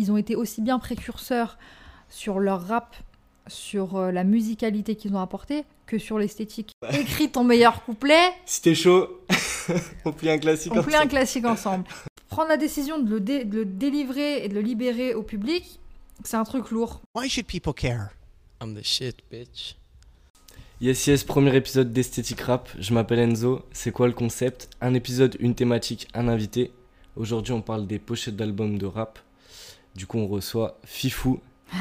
ils ont été aussi bien précurseurs sur leur rap, sur euh, la musicalité qu'ils ont apporté, que sur l'esthétique. Écris ton meilleur couplet. Si t'es chaud, on plie un classique On plie un classique ensemble. Prendre la décision de le, de le délivrer et de le libérer au public, c'est un truc lourd. Why should people care? I'm the shit, bitch. Yes, yes, premier épisode d'Esthétique Rap. Je m'appelle Enzo. C'est quoi le concept? Un épisode, une thématique, un invité. Aujourd'hui, on parle des pochettes d'albums de rap. Du coup, on reçoit Fifou.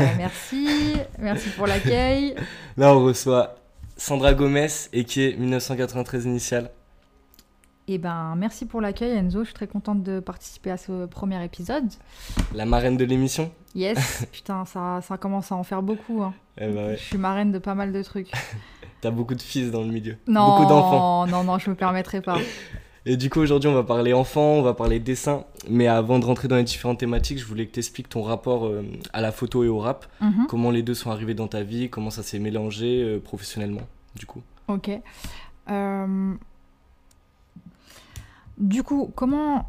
Euh, merci, merci pour l'accueil. Là, on reçoit Sandra Gomez et qui est 1993 initial. Eh ben, merci pour l'accueil, Enzo. Je suis très contente de participer à ce premier épisode. La marraine de l'émission Yes, putain, ça, ça commence à en faire beaucoup. hein. Eh ben ouais. Je suis marraine de pas mal de trucs. T'as beaucoup de fils dans le milieu. Non, Beaucoup d'enfants. non, non, je me permettrai pas. Et du coup, aujourd'hui, on va parler enfants, on va parler dessin. Mais avant de rentrer dans les différentes thématiques, je voulais que tu expliques ton rapport euh, à la photo et au rap. Mhm. Comment les deux sont arrivés dans ta vie, comment ça s'est mélangé euh, professionnellement, du coup. Ok. Euh, Du coup, comment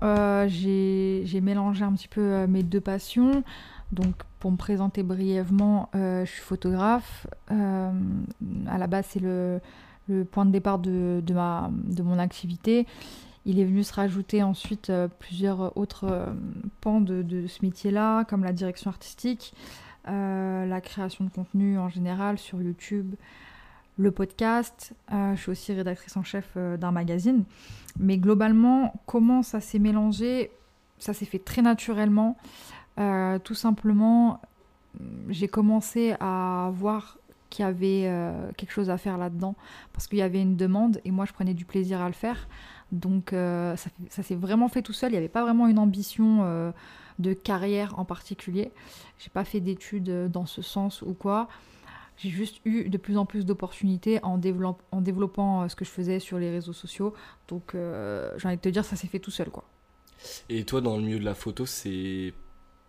j'ai mélangé un petit peu mes deux passions Donc, pour me présenter brièvement, euh, je suis photographe. Euh, à la base, c'est le, le point de départ de, de, ma, de mon activité. Il est venu se rajouter ensuite euh, plusieurs autres euh, pans de, ce métier-là, comme la direction artistique, euh, la création de contenu en général sur YouTube, le podcast. Euh, je suis aussi rédactrice en chef euh, d'un magazine. Mais globalement, comment ça s'est mélangé? Ça s'est fait très naturellement. Euh, tout simplement, j'ai commencé à voir qu'il y avait euh, quelque chose à faire là-dedans parce qu'il y avait une demande et moi je prenais du plaisir à le faire. Donc euh, ça, s'est vraiment fait tout seul. Il n'y avait pas vraiment une ambition euh, de carrière en particulier. J'ai pas fait d'études euh, dans ce sens ou quoi. J'ai juste eu de plus en plus d'opportunités en, développe- en développant ce que je faisais sur les réseaux sociaux. Donc j'ai envie de te dire, ça s'est fait tout seul quoi. Et toi, dans le milieu de la photo, c'est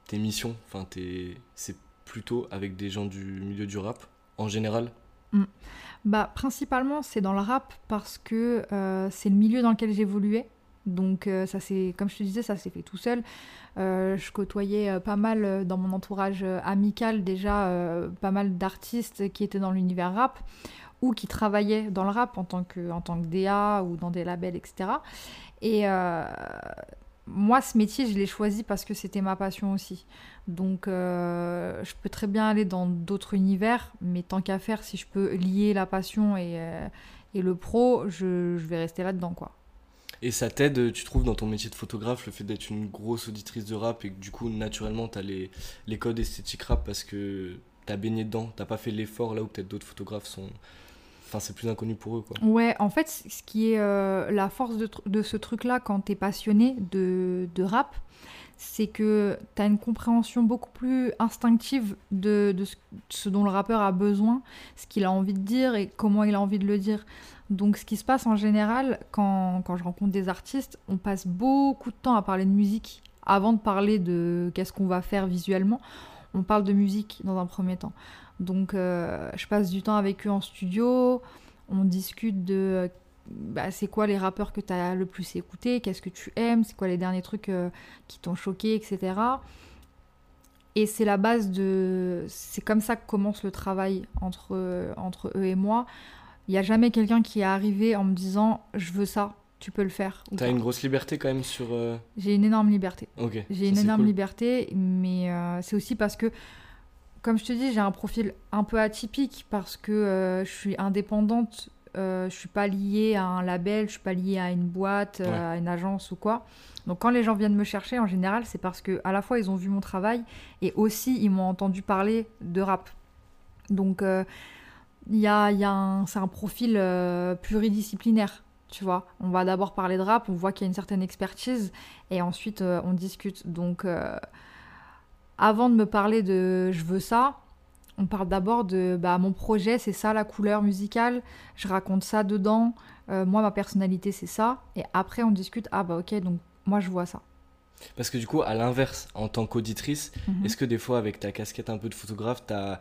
tes missions, enfin, t'es- c'est plutôt avec des gens du milieu du rap, en général? Bah, principalement, c'est dans le rap parce que euh, c'est le milieu dans lequel j'évoluais. Donc, euh, ça c'est, comme je te disais, ça s'est fait tout seul. Euh, je côtoyais pas mal dans mon entourage amical déjà pas mal d'artistes qui étaient dans l'univers rap ou qui travaillaient dans le rap en tant que, en tant que DA ou dans des labels, etc. Et moi, ce métier, je l'ai choisi parce que c'était ma passion aussi. Donc, euh, je peux très bien aller dans d'autres univers, mais tant qu'à faire, si je peux lier la passion et, euh, et le pro, je, je vais rester là-dedans, quoi. Et ça t'aide, tu trouves, dans ton métier de photographe, le fait d'être une grosse auditrice de rap et que du coup, naturellement, t'as les, les codes esthétiques rap parce que t'as baigné dedans, t'as pas fait l'effort là où peut-être d'autres photographes sont. Enfin, c'est plus inconnu pour eux, quoi. Ouais, en fait, ce qui est euh, la force de, de ce truc-là quand t'es passionné de, de rap, c'est que t'as une compréhension beaucoup plus instinctive de, de ce, ce dont le rappeur a besoin, ce qu'il a envie de dire et comment il a envie de le dire. Donc, ce qui se passe en général, quand, quand je rencontre des artistes, on passe beaucoup de temps à parler de musique avant de parler de qu'est-ce qu'on va faire visuellement. On parle de musique dans un premier temps. Donc, euh, je passe du temps avec eux en studio. On discute de euh, bah, c'est quoi les rappeurs que tu as le plus écouté, qu'est-ce que tu aimes, c'est quoi les derniers trucs euh, qui t'ont choqué, etc. Et c'est la base de. C'est comme ça que commence le travail entre, entre eux et moi. Il n'y a jamais quelqu'un qui est arrivé en me disant je veux ça, tu peux le faire. T'as une grosse liberté quand même sur. euh, J'ai une énorme liberté. Ok. J'ai une énorme cool. liberté, mais euh, c'est aussi parce que, comme je te dis, j'ai un profil un peu atypique parce que euh, je suis indépendante. euh, je suis pas liée à un label, je suis pas liée à une boîte, euh, Ouais. à une agence ou quoi. Donc quand les gens viennent me chercher, en général, c'est parce que à la fois ils ont vu mon travail et aussi ils m'ont entendu parler de rap. Donc euh, il y a, y c'est un profil pluridisciplinaire. Tu vois, on va d'abord parler de rap, on voit qu'il y a une certaine expertise, et ensuite euh, on discute. Donc, euh, avant de me parler de je veux ça, on parle d'abord de bah, mon projet, c'est ça la couleur musicale, je raconte ça dedans, euh, moi ma personnalité c'est ça, et après on discute, ah bah ok, donc moi je vois ça. Parce que du coup, à l'inverse, en tant qu'auditrice, Mhm. est-ce que des fois, avec ta casquette un peu de photographe, t'as-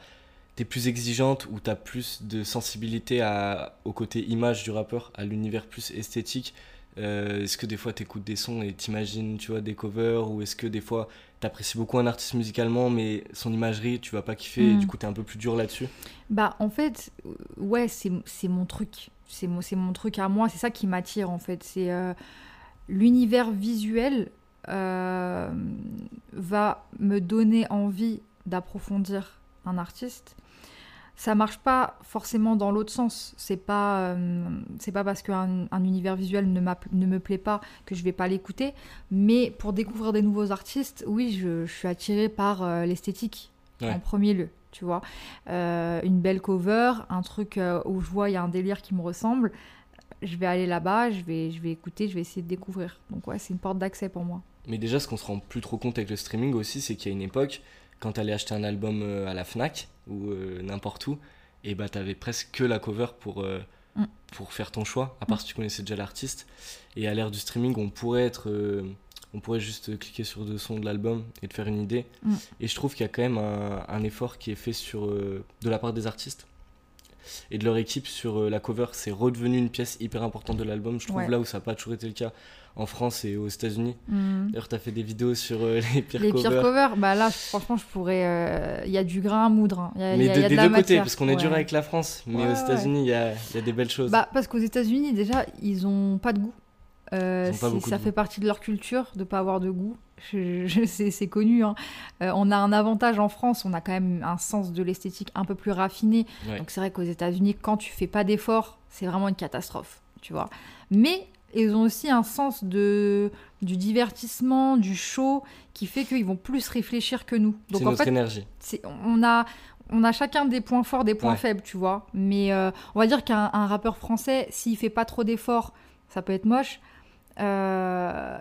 t'es plus exigeante ou t'as plus de sensibilité à, au côté image du rappeur, à l'univers plus esthétique? Euh, Est-ce que des fois t'écoutes des sons et t'imagines, tu vois, des covers Ou est-ce que des fois t'apprécies beaucoup un artiste musicalement, mais son imagerie, tu vas pas kiffer, et Mm. du coup, t'es un peu plus dur là-dessus. Bah, en fait, euh, ouais, c'est c'est mon truc. C'est mon, mon truc à moi. C'est ça qui m'attire, en fait. C'est euh, l'univers visuel euh, va me donner envie d'approfondir un artiste. Ça marche pas forcément dans l'autre sens. C'est pas, euh, c'est pas parce qu'un un univers visuel ne, ne me plaît pas que je vais pas l'écouter. Mais pour découvrir des nouveaux artistes, oui, je, je suis attirée par euh, l'esthétique Ouais. en premier lieu. Tu vois, Euh, une belle cover, un truc où je vois il y a un délire qui me ressemble. Je vais aller là-bas, je vais, je vais écouter, je vais essayer de découvrir. Donc ouais, c'est une porte d'accès pour moi. Mais déjà, ce qu'on se rend plus trop compte avec le streaming aussi, c'est qu'il y a une époque, quand t'allais acheter un album euh, à la Fnac ou euh, n'importe où, et bah t'avais presque que la cover pour, euh, Mm. pour faire ton choix, à part si tu connaissais déjà l'artiste. Et à l'ère du streaming, on pourrait être. on pourrait juste cliquer sur deux sons de l'album et te faire une idée. Mm. Et je trouve qu'il y a quand même un, un effort qui est fait sur, euh, de la part des artistes et de leur équipe sur euh, la cover. C'est redevenu une pièce hyper importante de l'album. Je trouve Ouais. là où ça n'a pas toujours été le cas en France et aux États-Unis. Hmm. D'ailleurs, t'as fait des vidéos sur euh, les pires Les covers. pires covers, bah là, franchement, je pourrais. euh, Il y a du grain à moudre. hein. Il y a, il mais y a- de- y a des de deux côtés, parce qu'on est dur avec la France, mais Ouais, aux. États-Unis, il y a, il y a des belles choses. Bah, parce qu'aux États-Unis, déjà, ils ont pas de goût. Euh, pas ça de fait goût. partie de leur culture de pas avoir de goût. Je- je- c'est c'est connu. hein. Euh, on a un avantage en France, on a quand même un sens de l'esthétique un peu plus raffiné. Ouais. Donc c'est vrai qu'aux États-Unis, quand tu fais pas d'efforts, c'est vraiment une catastrophe, tu vois. Mais ils ont aussi un sens de du divertissement, du show, qui fait qu'ils vont plus réfléchir que nous. c'est Donc en notre fait, énergie. c'est- on a on a chacun des points forts, des points Ouais. faibles, tu vois. Mais euh, on va dire qu'un un rappeur français, s'il fait pas trop d'efforts, ça peut être moche. Euh,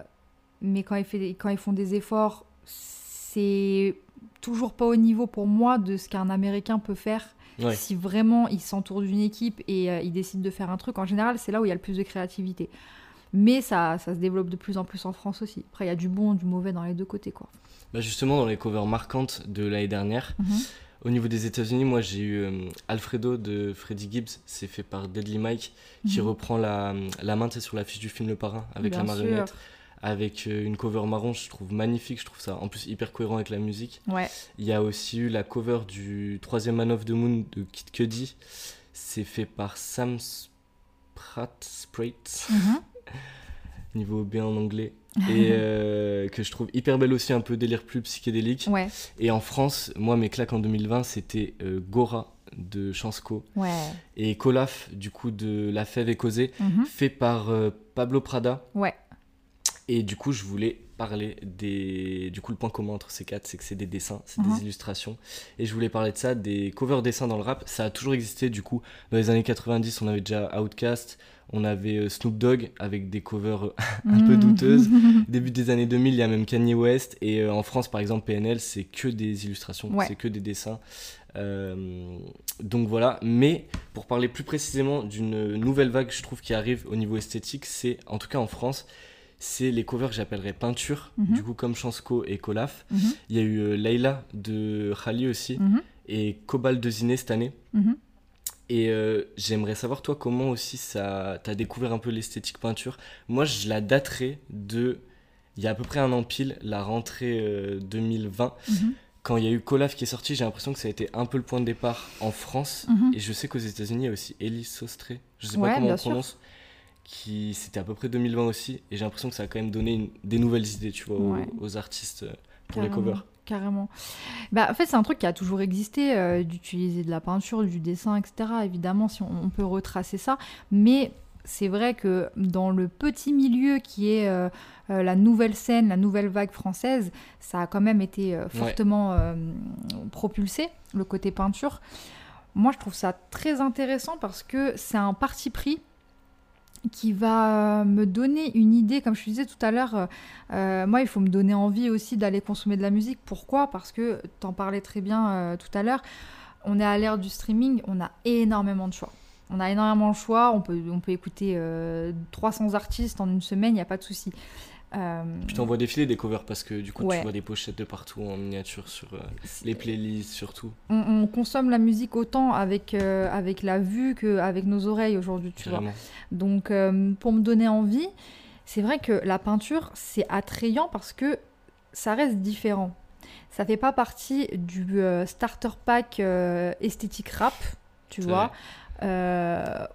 mais quand, il fait, quand ils font des efforts, c'est toujours pas au niveau pour moi de ce qu'un Américain peut faire. Ouais. Si vraiment il s'entoure d'une équipe et euh, il décide de faire un truc, en général, c'est là où il y a le plus de créativité. Mais ça, ça se développe de plus en plus en France aussi. Après, il y a du bon, du mauvais dans les deux côtés, quoi. Bah justement, dans les covers marquantes de l'année dernière, Mhm. au niveau des États-Unis, moi j'ai eu euh, Alfredo de Freddie Gibbs, c'est fait par Deadly Mike, qui Mhm. reprend la, la main sur l'affiche du film Le Parrain avec Bien la marionnette, sûr. Avec euh, une cover marron, je trouve magnifique, je trouve ça en plus hyper cohérent avec la musique. Ouais. Il y a aussi eu la cover du troisième Man of the Moon de Kid Cudi. C'est fait par Sam Spratt, Mhm. niveau B en anglais. Et euh, que je trouve hyper belle aussi, un peu délire plus psychédélique. Ouais. Et en France, moi, mes claques en 2020, c'était euh, Gora de Chansco Ouais. et Colaf, du coup, de La Fève et Causée, Mhm. fait par euh, Pablo Prada. Ouais. Et du coup, je voulais parler des. Du coup, le point commun entre ces quatre, c'est que c'est des dessins, c'est Mhm. des illustrations. Et je voulais parler de ça, des covers dessins dans le rap. Ça a toujours existé, du coup. Dans les années 90, on avait déjà Outkast, on avait euh, Snoop Dogg avec des covers un peu Mhm. douteuses. Début des années 2000, il y a même Kanye West. Et euh, en France, par exemple, PNL, c'est que des illustrations, Ouais. c'est que des dessins. Euh, donc voilà. Mais pour parler plus précisément d'une nouvelle vague, je trouve, qui arrive au niveau esthétique, c'est, en tout cas en France, c'est les covers que j'appellerais peinture, Mhm. du coup comme Chansco et Colaf. Mhm. Il y a eu euh, Layla de Khali aussi, Mhm. et Cobalt de Ziné cette année. Et euh, j'aimerais savoir, toi, comment aussi ça t'as découvert un peu l'esthétique peinture. Moi, je la daterais de. Il y a à peu près un an pile, la rentrée euh, 2020. Mhm. Quand il y a eu Colaf qui est sorti, j'ai l'impression que ça a été un peu le point de départ en France. Et je sais qu'aux États-Unis, il y a aussi Ellie Sostré, je sais Ouais, pas comment on sûr. prononce, qui c'était à peu près 2020 aussi. Et j'ai l'impression que ça a quand même donné une- des nouvelles idées, tu vois, aux- Ouais. aux, artistes euh, pour les covers. Carrément. Bah, en fait, c'est un truc qui a toujours existé, euh, d'utiliser de la peinture, du dessin, etc. Évidemment, si on, on peut retracer ça. Mais c'est vrai que dans le petit milieu qui est euh, la nouvelle scène, la nouvelle vague française, ça a quand même été euh, fortement propulsé, le côté peinture. Moi, je trouve ça très intéressant parce que c'est un parti pris qui va euh, me donner une idée, comme je te disais tout à l'heure, euh, euh, moi, il faut me donner envie aussi d'aller consommer de la musique. Pourquoi? Parce que, t'en parlais très bien tout à l'heure, on est à l'ère du streaming, on a énormément de choix. On a énormément de choix, on peut, on peut écouter euh, 300 artistes en une semaine, il n'y a pas de souci. Euh, Puis t'envoies défiler des covers parce que du coup, Ouais. tu vois des pochettes de partout en miniature sur euh, les playlists, surtout. on, on consomme la musique autant avec, euh, avec la vue qu'avec nos oreilles aujourd'hui, tu vois. Donc, euh, pour me donner envie, c'est vrai que la peinture, c'est attrayant parce que ça reste différent. Ça fait pas partie du starter pack esthétique rap, tu vois,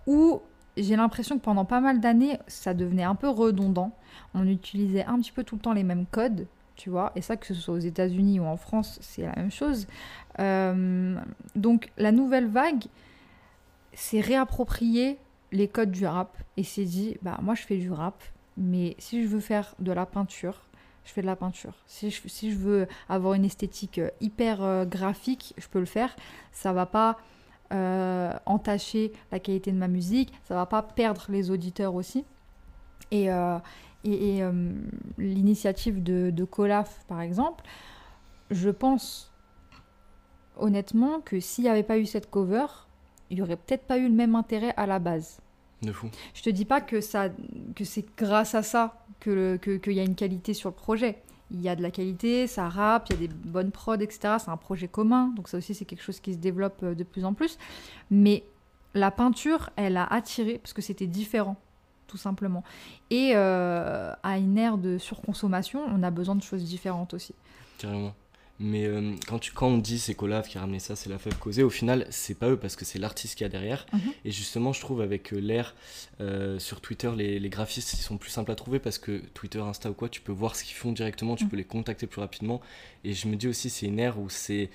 où j'ai l'impression que pendant pas mal d'années, ça devenait un peu redondant. On utilisait un petit peu tout le temps les mêmes codes, tu vois, et ça, que ce soit aux États-Unis ou en France, c'est la même chose. Euh, donc, la nouvelle vague, c'est réapproprier les codes du rap et s'est dit, bah, moi, je fais du rap, mais si je veux faire de la peinture, je fais de la peinture. Si je, si je veux avoir une esthétique euh, hyper euh, graphique, je peux le faire. Ça va pas euh, entacher la qualité de ma musique, ça va pas perdre les auditeurs aussi. Et, euh, et, et, euh, l'initiative de, de Colaf, par exemple, je pense honnêtement que s'il n'y avait pas eu cette cover, il n'y aurait peut-être pas eu le même intérêt à la base. De fou. Je te dis pas que, ça, que c'est grâce à ça qu'il que, y a une qualité sur le projet. Il y a de la qualité, ça rappe, il y a des bonnes prods, etc. C'est un projet commun, donc ça aussi c'est quelque chose qui se développe euh, de plus en plus. Mais la peinture, elle a attiré parce que c'était différent, tout simplement. Et euh, à une ère de surconsommation, on a besoin de choses différentes aussi. Mais euh, quand, tu, quand on dit c'est Colave qui a ramené ça, c'est la fève causée, au final, c'est pas eux parce que c'est l'artiste qui a derrière. Mhm. Et justement, je trouve avec euh, l'ère euh, sur Twitter, les, les graphistes ils sont plus simples à trouver parce que Twitter, Insta ou quoi, tu peux voir ce qu'ils font directement, tu Mhm. peux les contacter plus rapidement. Et je me dis aussi, c'est une ère où c'est.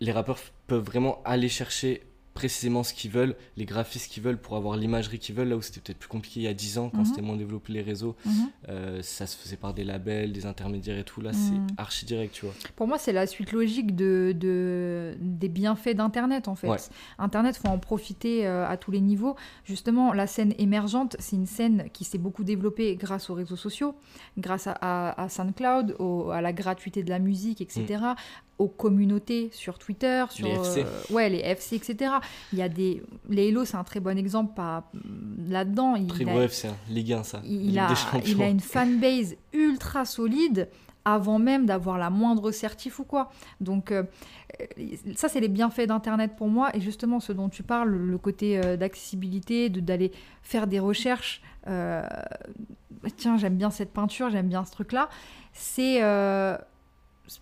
Les rappeurs peuvent vraiment aller chercher précisément ce qu'ils veulent, les graphistes qu'ils veulent pour avoir l'imagerie qu'ils veulent, là où c'était peut-être plus compliqué il y a 10 ans, quand Mhm. c'était moins développé les réseaux, Mhm. euh, ça se faisait par des labels, des intermédiaires et tout, là Mhm. c'est archi direct, tu vois. Pour moi, c'est la suite logique de, de- des bienfaits d'Internet, en fait. Ouais. Internet, faut en profiter euh, à tous les niveaux. Justement, la scène émergente, c'est une scène qui s'est beaucoup développée grâce aux réseaux sociaux, grâce à, à- à SoundCloud, au- à la gratuité de la musique, etc., aux communautés sur Twitter, sur Mm. Les FC. euh, ouais, les FC, etc. Il y a des... Les Hello, c'est un très bon exemple par... là-dedans. Il Très a- FC, hein. Ligue 1 ça. il a, il une fanbase ultra solide avant même d'avoir la moindre certif ou quoi. Donc euh, ça, c'est les bienfaits d'Internet pour moi. Et justement, ce dont tu parles, le côté euh, d'accessibilité, de- d'aller faire des recherches. tiens, j'aime bien cette peinture, j'aime bien ce truc-là. C'est...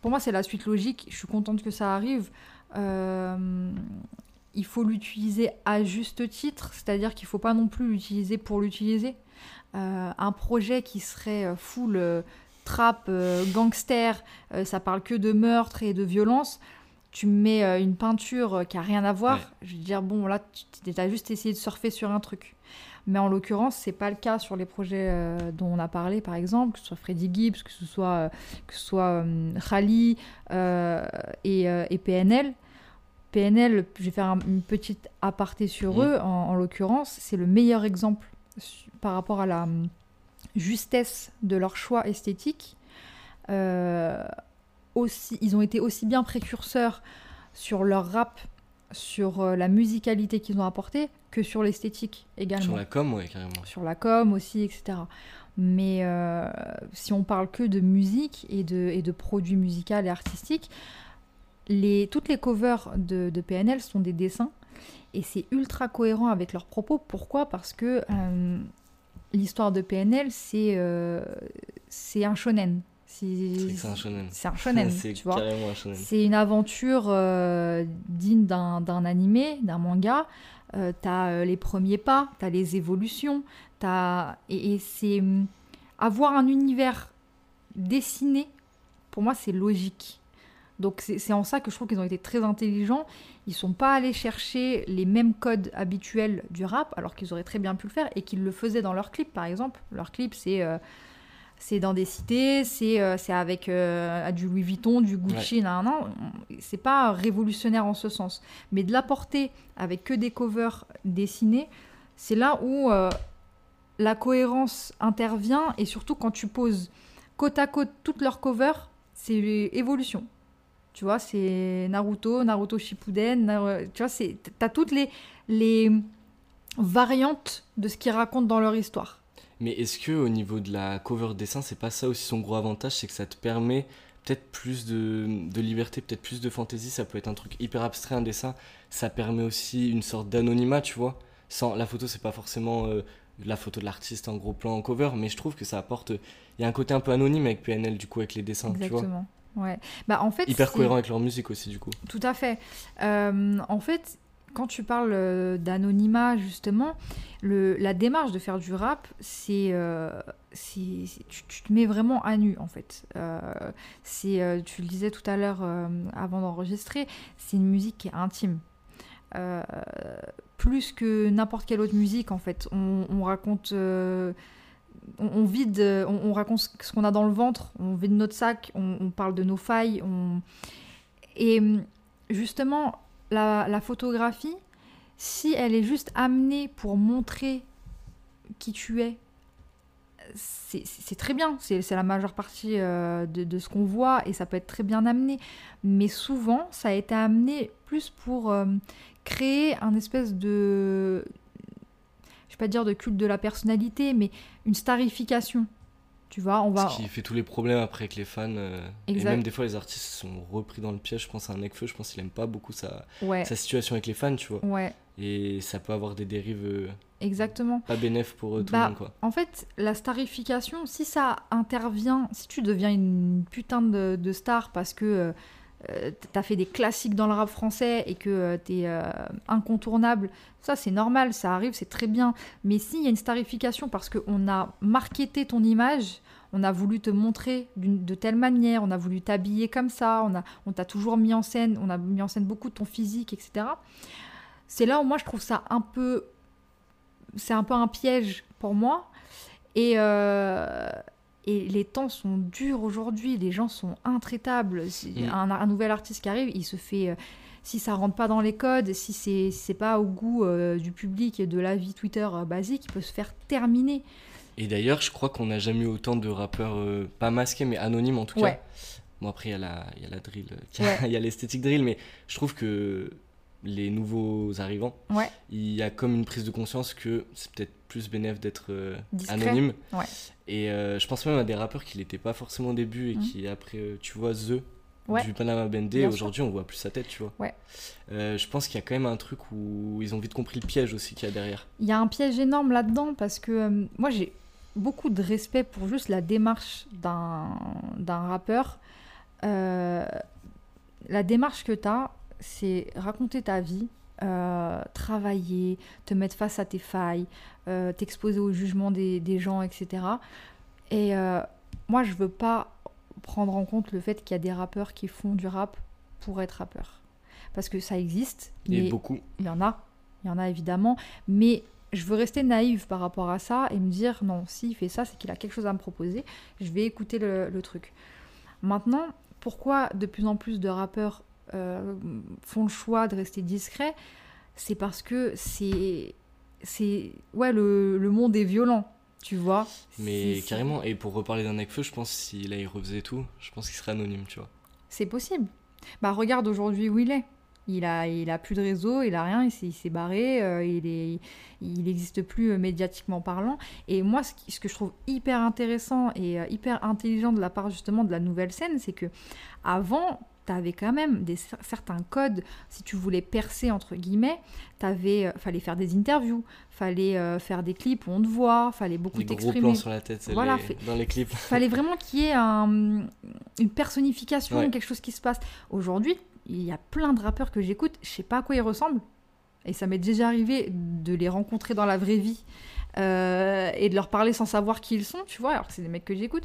pour moi, c'est la suite logique. Je suis contente que ça arrive. Euh, il faut l'utiliser à juste titre, c'est-à-dire qu'il ne faut pas non plus l'utiliser pour l'utiliser. Euh, un projet qui serait euh, full euh, trap, gangster, ça parle que de meurtre et de violence. Tu mets une peinture qui a rien à voir, Ouais. je veux dire, bon, là, tu as juste essayé de surfer sur un truc. Mais en l'occurrence, c'est pas le cas sur les projets euh, dont on a parlé, par exemple, que ce soit Freddy Gibbs, que ce soit, euh, que ce soit euh, Khali euh, et, et PNL. PNL, je vais faire un- une petite aparté sur eux, en, en l'occurrence, c'est le meilleur exemple par rapport à la hum, justesse de leur choix esthétique. Euh, aussi, ils ont été aussi bien précurseurs sur leur rap, sur euh, la musicalité qu'ils ont apportée, que sur l'esthétique également Sur la com, ouais, carrément. sur la com aussi, etc. Mais euh, si on parle que de musique et de, et de produits musicaux et artistiques, les, toutes les covers de, de PNL sont des dessins et c'est ultra cohérent avec leurs propos. Pourquoi? Parce que euh, l'histoire de PNL, c'est euh, c'est un shonen. C'est un shonen. c'est un shonen, tu vois. un. C'est une aventure euh, digne d'un animé, d'un manga. Euh, t'as euh, les premiers pas, t'as les évolutions, t'as et, et c'est hum, avoir un univers dessiné. Pour moi, c'est logique. Donc c'est en ça que je trouve qu'ils ont été très intelligents. Ils sont pas allés chercher les mêmes codes habituels du rap, alors qu'ils auraient très bien pu le faire et qu'ils le faisaient dans leurs clips, par exemple. Leurs clips, c'est c'est dans des cités, c'est euh, avec euh, du Louis Vuitton, du Gucci, nan, nan, nan. c'est pas révolutionnaire en ce sens. Mais de l'apporter avec que des covers dessinés, c'est là où euh, la cohérence intervient et surtout quand tu poses côte à côte toutes leurs covers, c'est évolution. Tu vois, c'est Naruto, Naruto Shippuden, tu vois, c'est t'as toutes les les variantes de ce qu'ils racontent dans leur histoire. Mais est-ce que au niveau de la cover dessin, c'est pas ça aussi son gros avantage, c'est que ça te permet peut-être plus de, de liberté, peut-être plus de fantaisie. Ça peut être un truc hyper abstrait, un dessin. Ça permet aussi une sorte d'anonymat, tu vois. Sans la photo, c'est pas forcément euh, la photo de l'artiste en gros plan en cover, mais je trouve que ça apporte. Il y a un côté un peu anonyme avec PNL, du coup, avec les dessins, tu vois. Exactement. Ouais. Bah, en fait, Hyper cohérent avec leur musique aussi, du coup. Tout à fait. Euh, en fait, quand tu parles euh, d'anonymat, justement, la démarche de faire du rap, c'est. euh, tu, te mets vraiment à nu, en fait. Euh, c'est, tu le disais tout à l'heure avant d'enregistrer, c'est une musique qui est intime. Plus que n'importe quelle autre musique, en fait. On, on raconte. on, vide, on, on raconte ce qu'on a dans le ventre, on vide notre sac, on, parle de nos failles. Et justement, la, photographie, si elle est juste amenée pour montrer qui tu es, c'est très bien. C'est la majeure partie euh, de, de ce qu'on voit et ça peut être très bien amené. Mais souvent, ça a été amené plus pour euh, créer un espèce de. Je vais pas dire de culte de la personnalité, mais une starification. Tu vois, on va. Ce qui fait tous les problèmes après avec les fans. euh, et même des fois, les artistes sont repris dans le piège. Je pense à un Nekfeu, je pense qu'il aime pas beaucoup sa, Ouais, sa situation avec les fans, tu vois. ouais, Et ça peut avoir des dérives euh, exactement. pas bénéf pour euh, tout Bah, le monde, quoi. En fait, la starification, si ça intervient, si tu deviens une putain de, de star parce que euh, t'as fait des classiques dans le rap français et que euh, t'es euh, incontournable, ça c'est normal, ça arrive, c'est très bien. Mais s'il y a une starification parce qu'on a marketé ton image, on a voulu te montrer de telle manière, on a voulu t'habiller comme ça, on a- on t'a toujours mis en scène, on a mis en scène beaucoup de ton physique, etc. C'est là où moi je trouve ça un peu c'est un peu un piège pour moi. Et, et les temps sont durs aujourd'hui, les gens sont intraitables. Si Mm. Un, un nouvel artiste qui arrive, il se fait. euh, si ça rentre pas dans les codes, si c'est si pas au goût euh, du public et de la vie Twitter euh, basique, il peut se faire terminer. Et d'ailleurs, je crois qu'on n'a jamais eu autant de rappeurs, pas masqués, mais anonymes en tout Ouais. cas. Bon, après, il y, a la- il y a la drill, Ouais. il y a l'esthétique drill, mais je trouve que les nouveaux arrivants, Ouais. il y a comme une prise de conscience que c'est peut-être plus bénéf d'être euh, anonyme. Ouais. Et euh, je pense même à des rappeurs qui l'étaient pas forcément au début et Mhm. qui, après, euh, tu vois, The. Ouais. Du Panama Bendé, aujourd'hui on voit plus sa tête, tu vois. Je pense qu'il y a quand même un truc où ils ont vite compris le piège aussi qu'il y a derrière. Il y a un piège énorme là-dedans parce que moi j'ai beaucoup de respect pour juste la démarche d'un d'un rappeur. La démarche que tu as, c'est raconter ta vie, euh, travailler, te mettre face à tes failles, euh, t'exposer au jugement des, des gens, etc. Et euh, moi je veux pas prendre en compte le fait qu'il y a des rappeurs qui font du rap pour être rappeur. Parce que ça existe, Et mais beaucoup. il y en a, il y en a évidemment, mais je veux rester naïve par rapport à ça et me dire non, s'il fait ça, c'est qu'il a quelque chose à me proposer, je vais écouter le, le truc. Maintenant, pourquoi de plus en plus de rappeurs euh, font le choix de rester discrets C'est parce que c'est. c'est ouais, le, le monde est violent, tu vois. Mais carrément, et pour reparler d'un Necfeu, je pense si là il refaisait tout, je pense qu'il serait anonyme, tu vois. C'est possible. Bah regarde aujourd'hui où il est. Il a, il a plus de réseau, il a rien, il s'est, il s'est barré, euh, il est, il n'existe plus euh, médiatiquement parlant. Et moi, ce, qui- ce que je trouve hyper intéressant et euh, hyper intelligent de la part justement de la nouvelle scène, c'est que avant, tu avais quand même des, cer- certains codes. Si tu voulais percer entre guillemets, t'avais, euh, fallait faire des interviews, fallait euh, faire des clips où on te voit, fallait beaucoup gros t'exprimer plans sur la tête, Voilà, les- fait- dans les clips. fallait vraiment qu'il y ait un- une personnification, Ouais. quelque chose qui se passe. Aujourd'hui, il y a plein de rappeurs que j'écoute, je sais pas à quoi ils ressemblent. Et ça m'est déjà arrivé de les rencontrer dans la vraie vie euh, et de leur parler sans savoir qui ils sont, tu vois, alors que c'est des mecs que j'écoute.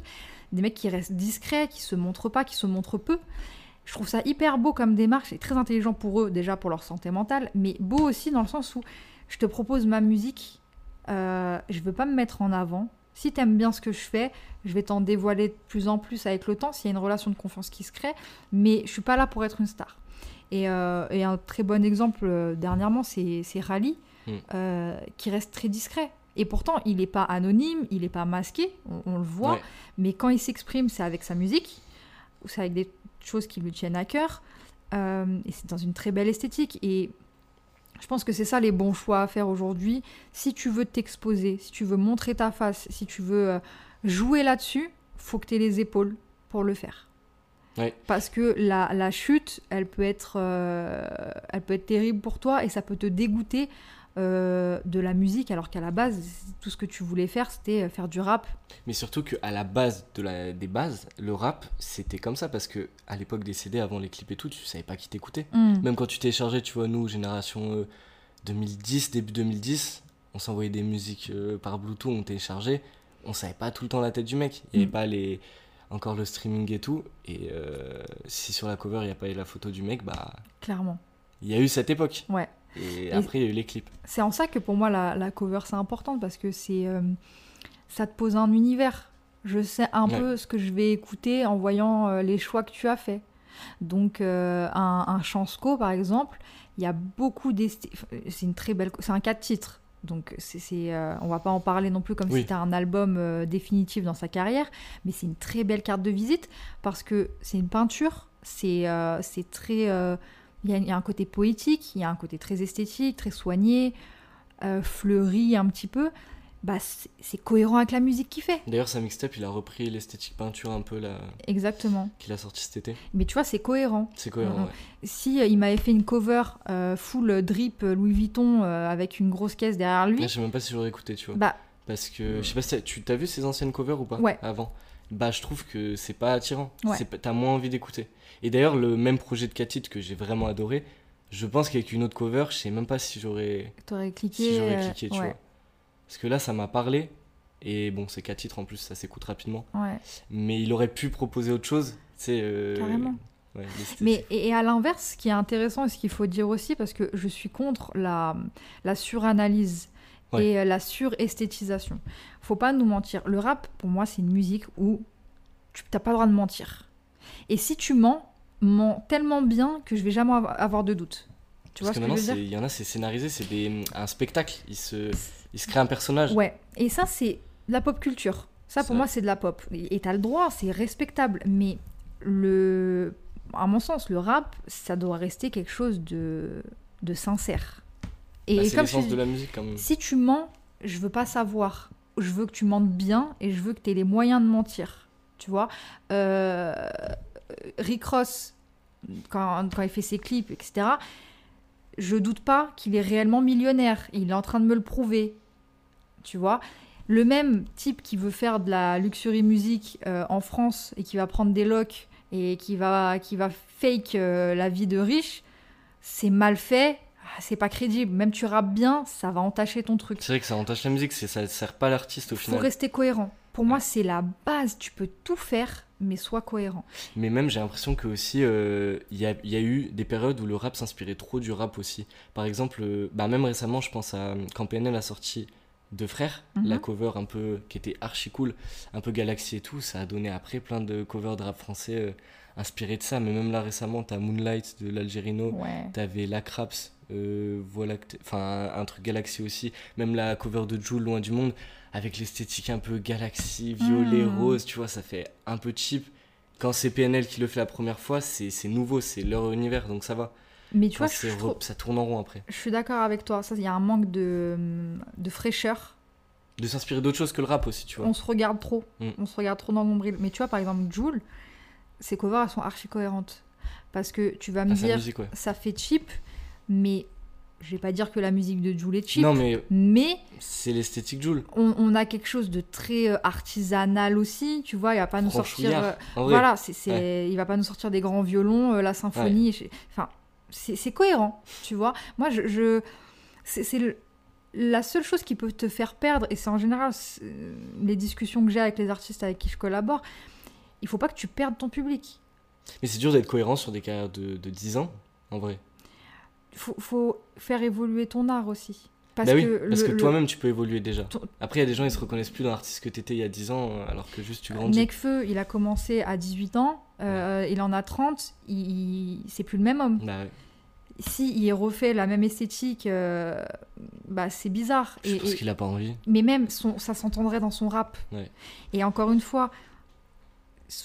Des mecs qui restent discrets, qui se montrent pas, qui se montrent peu. Je trouve ça hyper beau comme démarche et très intelligent pour eux, déjà pour leur santé mentale, mais beau aussi dans le sens où je te propose ma musique, euh, je veux pas me mettre en avant. Si t'aimes bien ce que je fais, je vais t'en dévoiler de plus en plus avec le temps s'il y a une relation de confiance qui se crée, mais je suis pas là pour être une star. Et, euh, et un très bon exemple euh, dernièrement, c'est Rally, Mm. euh, qui reste très discret. Et pourtant, il n'est pas anonyme, il n'est pas masqué, on, on le voit, Ouais. mais quand il s'exprime, c'est avec sa musique, ou c'est avec des choses qui lui tiennent à cœur, euh, et c'est dans une très belle esthétique. Et je pense que c'est ça les bons choix à faire aujourd'hui. Si tu veux t'exposer, si tu veux montrer ta face, si tu veux euh, jouer là-dessus, faut que tu aies les épaules pour le faire. Parce que la, la chute, elle peut, être, euh, elle peut être terrible pour toi et ça peut te dégoûter euh, de la musique, alors qu'à la base, tout ce que tu voulais faire, c'était euh, faire du rap. Mais surtout qu'à la base de la, des bases, le rap, c'était comme ça parce que à l'époque des CD, avant les clips et tout, tu savais pas qui t'écoutait. Mm. Même quand tu téléchargeais, tu vois, nous, génération euh, 2010, début 2010, on s'envoyait des musiques euh, par Bluetooth, on téléchargeait, on savait pas tout le temps la tête du mec. Il y avait Mm. pas les encore le streaming et tout. Et euh, si sur la cover, il n'y a pas eu la photo du mec, bah, Clairement. il y a eu cette époque. Ouais. Et après, il y a eu les clips. C'est en ça que pour moi, la, la cover, c'est important parce que c'est. euh, ça te pose un univers. Je sais un Ouais. peu ce que je vais écouter en voyant euh, les choix que tu as faits. Donc, euh, un, un Chansco, par exemple, il y a beaucoup d'esthi- C'est une très belle. C'est un 4 titres. Donc, c'est, c'est, euh, on va pas en parler non plus comme Oui. si c'était un album euh, définitif dans sa carrière, mais c'est une très belle carte de visite parce que c'est une peinture. C'est, euh, c'est très. Euh, il y, a- il y a un côté poétique, il y a un côté très esthétique, très soigné, euh, fleuri un petit peu. Bah, c'est cohérent avec la musique qu'il fait. D'ailleurs, sa mixtape, il a repris l'esthétique peinture un peu là, Exactement. qu'il a sorti cet été. Mais tu vois, c'est cohérent. C'est cohérent, Mhm. ouais. Si euh, il m'avait fait une cover euh, full drip euh, Louis Vuitton euh, avec une grosse caisse derrière lui, Là, je sais même pas si j'aurais écouté, tu vois. bah Parce que, je sais pas si tu t'as vu ses anciennes covers ou pas Ouais. Avant. Bah, je trouve que c'est pas attirant. Ouais. T'as moins envie d'écouter. Et d'ailleurs, le même projet de Katit que j'ai vraiment adoré, je pense qu'avec une autre cover, je sais même pas si j'aurais t'aurais cliqué. si j'aurais euh, cliqué, tu ouais, vois. Parce que là, ça m'a parlé. Et bon, c'est 4 titres en plus, ça s'écoute rapidement. ouais. Mais il aurait pu proposer autre chose. Euh, Carrément. ouais. Mais et, et à l'inverse, ce qui est intéressant et ce qu'il faut dire aussi, parce que je suis contre la, la suranalyse Ouais. et euh, la suresthétisation. Faut pas nous mentir. Le rap, pour moi, c'est une musique où tu n'as pas le droit de mentir. Et si tu mens, mens tellement bien que je vais jamais av- avoir de doute. Tu vois Parce ce que que je maintenant, veux dire il y en a, c'est scénarisé, c'est un spectacle. Il se, il se crée un personnage. Ouais. Et ça, c'est de la pop culture. Ça, pour moi, c'est de la pop. Et tu as le droit, c'est respectable. Mais le, à mon sens, le rap, ça doit rester quelque chose de, de sincère. Et Bah, c'est comme je de la musique, quand même. si tu mens, je veux pas savoir. Je veux que tu mentes bien et je veux que tu aies les moyens de mentir. Tu vois euh, Rick Ross, quand, quand il fait ses clips, etc., je doute pas qu'il est réellement millionnaire. Il est en train de me le prouver. Tu vois Le même type qui veut faire de la luxury music euh, en France et qui va prendre des locks et qui va, qui va fake euh, la vie de riche, c'est mal fait. Ah, C'est pas crédible. Même tu rappes bien, ça va entacher ton truc. C'est vrai que ça entache la musique, ça sert pas l'artiste au faut final. rester cohérent. Pour moi, c'est la base. Tu peux tout faire, mais sois cohérent. Mais même, j'ai l'impression que aussi, euh, il y, a, il y a eu des périodes où le rap s'inspirait trop du rap aussi. Par exemple, euh, bah même récemment, je pense à quand PNL a sorti Deux Frères, Mhm. la cover un peu qui était archi cool, un peu Galaxy et tout, ça a donné après plein de covers de rap français euh, inspirés de ça. Mais même là récemment, t'as Moonlight de l'Algerino, Ouais. T'avais la Craps, euh, voilà, enfin un, truc Galaxy aussi, même la cover de Jules Loin du Monde, avec l'esthétique un peu Galaxy, violet, Mm. rose, tu vois, ça fait un peu cheap. Quand c'est PNL qui le fait la première fois, c'est nouveau, c'est leur univers, donc ça va. Mais tu vois, je, c'est je re- trouve- ça tourne en rond après. je suis d'accord avec toi. Ça, il y a un manque de, de fraîcheur. De s'inspirer d'autre chose que le rap aussi, tu vois. On se regarde trop. Mm. On se regarde trop dans le nombril. Mais tu vois, par exemple, Joule, ses covers, elles sont archi cohérentes. Parce que tu vas me Ah, la dire, musique, ouais. ça fait cheap, mais je vais pas dire que la musique de Joule est cheap. Non, mais mais c'est l'esthétique Jules. on, on a quelque chose de très euh, artisanal aussi. Tu vois, il va pas nous sortir. Euh, Voilà, c'est, c'est- il va pas nous sortir des grands violons, euh, la symphonie. Enfin, c'est, c'est cohérent, tu vois. Moi, je, je- c'est, c'est le- la seule chose qui peut te faire perdre, et c'est en général c'est- les discussions que j'ai avec les artistes avec qui je collabore, il faut pas que tu perdes ton public. mais c'est dur d'être cohérent sur des carrières de, de 10 ans, en vrai. Faut, faut faire évoluer ton art aussi. Parce bah oui, que, parce le- que le- toi-même tu peux évoluer déjà. Après, il y a des gens, ils se reconnaissent plus dans l'artiste que t'étais il y a 10 ans, euh, alors que juste tu grandis. Nekfeu, il a commencé à 18 ans, euh, il en a 30, il, il- c'est plus le même homme. Bah ouais. Si il refait la même esthétique, euh, bah c'est bizarre. Je Et- pense et- qu'il a pas envie. mais même son, ça s'entendrait dans son rap. Ouais. Et encore une fois,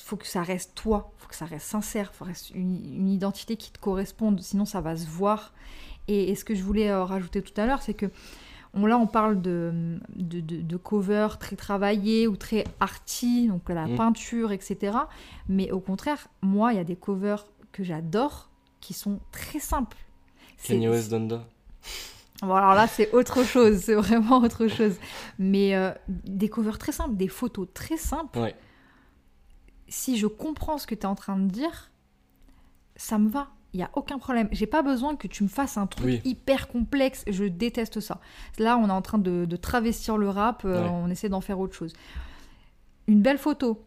faut que ça reste toi, faut que ça reste sincère, faut reste une, une identité qui te corresponde, sinon ça va se voir. Et, et ce que je voulais euh, rajouter tout à l'heure, c'est que on, là on parle de, de, de, de cover très travaillé ou très arty, donc la Mm. peinture, etc. Mais au contraire, moi, il y a des covers que j'adore qui sont très simples. Kanye West Donda. Bon, alors là, c'est autre chose, c'est vraiment autre chose. Mais euh, des covers très simples, des photos très simples. Ouais. Si je comprends ce que tu es en train de dire, ça me va. Il n'y a aucun problème. J'ai pas besoin que tu me fasses un truc Oui. hyper complexe. Je déteste ça. Là, on est en train de, de travestir le rap. euh, Ouais. On essaie d'en faire autre chose. Une belle photo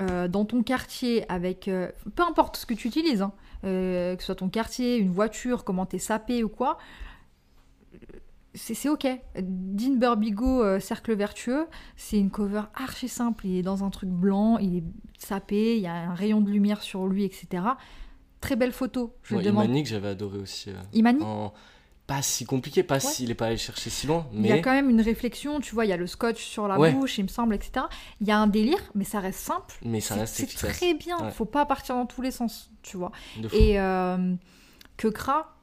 euh, dans ton quartier avec. euh, peu importe ce que tu utilises, hein, que ce soit ton quartier, une voiture, comment t'es sapé ou quoi. C'est c'est ok. Dean Burbigo, euh, Cercle Vertueux, c'est une cover archi simple. Il est dans un truc blanc, il est sapé, il y a un rayon de lumière sur lui, etc. Très belle photo. Je Ouais, demande. Imani que j'avais adoré aussi. euh, Imani en- Pas si compliqué, pas s'il est pas allé chercher si loin, Il y a mais quand même une réflexion, tu vois, il y a le scotch sur la Ouais. bouche, il me semble, etc. Il y a un délire, mais ça reste simple. mais ça C'est- reste C'est très bien, Ouais. faut pas partir dans tous les sens, tu vois. Et euh,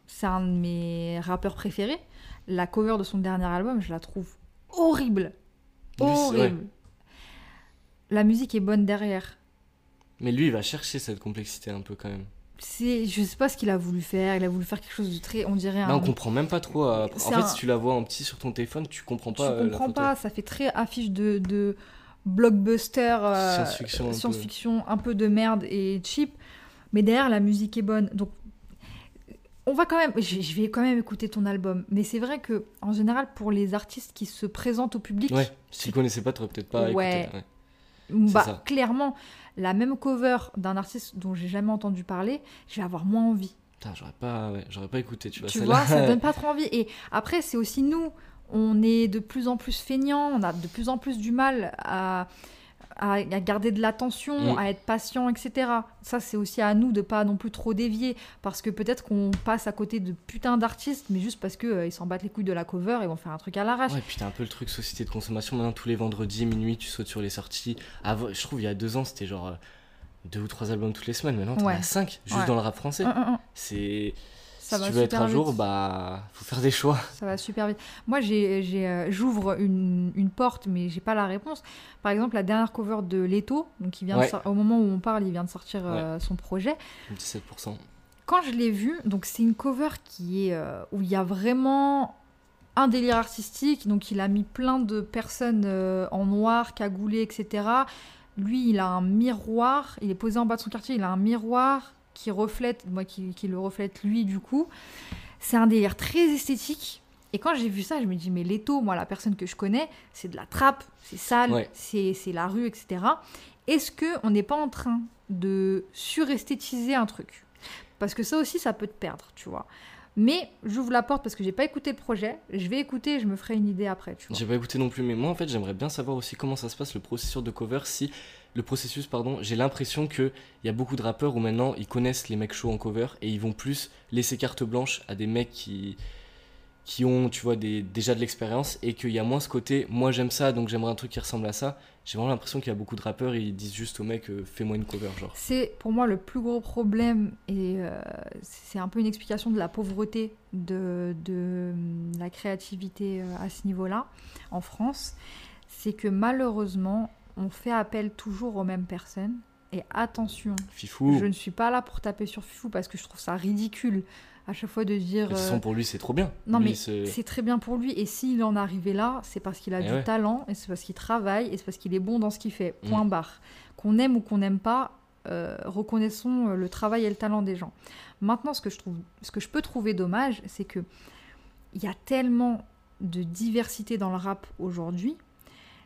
c'est un de mes rappeurs préférés. La cover de son dernier album, je la trouve horrible. Lui. Horrible. La musique est bonne derrière. Mais lui, il va chercher cette complexité un peu quand même. C'est, je sais pas ce qu'il a voulu faire. Il a voulu faire quelque chose de très, on dirait Là, un. on comprend même pas trop. euh, En fait, un- si tu la vois en petit sur ton téléphone, tu comprends tu pas. euh, la comprends pas. Ça fait très affiche de, de blockbuster, euh, Science-fiction un peu. science-fiction un peu de merde et cheap. Mais derrière, la musique est bonne. Donc, on va quand même. Je, vais quand même écouter ton album. Mais c'est vrai que, en général, pour les artistes qui se présentent au public, Ouais, si tu le connaissais pas, tu peut-être pas Ouais. écouté. ouais. bah, ça. clairement, la même cover d'un artiste dont j'ai jamais entendu parler, je vais avoir moins envie. Putain, j'aurais pas, ouais, j'aurais pas écouté, tu vois. tu vois, ça donne pas trop envie. Et après, c'est aussi nous. On est de plus en plus feignants, on a de plus en plus du mal à, à, à garder de l'attention, Mm. à être patient, etc. Ça, c'est aussi à nous de pas non plus trop dévier, parce que peut-être qu'on passe à côté de putain d'artistes, mais juste parce que euh, ils s'en battent les couilles de la cover et vont faire un truc à l'arrache. Ouais, puis t'as un peu le truc société de consommation. Maintenant, tous les vendredis, minuit, tu sautes sur les sorties. Avant, je trouve, il y a deux ans, c'était genre euh, deux ou trois albums toutes les semaines. Maintenant, t'en Ouais. as cinq, juste Ouais. dans le rap français. C'est. Ça si va tu veux être à jour, bah, faut faire des choix. Ça va super vite. Moi, euh, j'ouvre une, une porte, mais j'ai pas la réponse. Par exemple, la dernière cover de Leto, donc il vient Ouais. au moment où on parle, il vient de sortir euh, son projet. 17%. Quand je l'ai vu, donc c'est une cover qui est euh, où il y a vraiment un délire artistique. Donc il a mis plein de personnes euh, en noir, cagoulées, etc. Lui, il a un miroir. Il est posé en bas de son quartier. Il a un miroir qui reflète, moi, qui, qui le reflète lui du coup. C'est un délire très esthétique. Et quand j'ai vu ça, je me dis mais Leto, moi la personne que je connais, c'est de la trappe, c'est sale, Ouais. c'est la rue, etc. Est-ce que on n'est pas en train de suresthétiser un truc? Parce que ça aussi, ça peut te perdre, tu vois. Mais j'ouvre la porte parce que j'ai pas écouté le projet. Je vais écouter et je me ferai une idée après, tu vois. J'ai pas écouté non plus, mais moi en fait j'aimerais bien savoir aussi comment ça se passe le processus de cover. Si le processus, pardon, j'ai l'impression que il y a beaucoup de rappeurs où maintenant ils connaissent les mecs chauds en cover et ils vont plus laisser carte blanche à des mecs qui qui ont, tu vois, déjà de l'expérience et qu'il y a moins ce côté, moi j'aime ça donc j'aimerais un truc qui ressemble à ça. J'ai vraiment l'impression qu'il y a beaucoup de rappeurs ils disent juste au mec euh, fais-moi une cover genre. C'est pour moi le plus gros problème et euh, c'est un peu une explication de la pauvreté de, de la créativité euh, à ce niveau-là en France. C'est que malheureusement, on fait appel toujours aux mêmes personnes. Et attention, Fifou. je ne suis pas là pour taper sur Fifou parce que je trouve ça ridicule à chaque fois de dire. De toute euh, pour lui c'est trop bien. non, Lui, mais c'est- très bien pour lui. Et s'il en est arrivé là, c'est parce qu'il a Eh du ouais. talent, et c'est parce qu'il travaille, et c'est parce qu'il est bon dans ce qu'il fait. Mm. Point barre. Qu'on aime ou qu'on n'aime pas, euh, reconnaissons euh, le travail et le talent des gens. Maintenant, ce que je, trouve, ce que je peux trouver dommage, c'est que il y a tellement de diversité dans le rap aujourd'hui.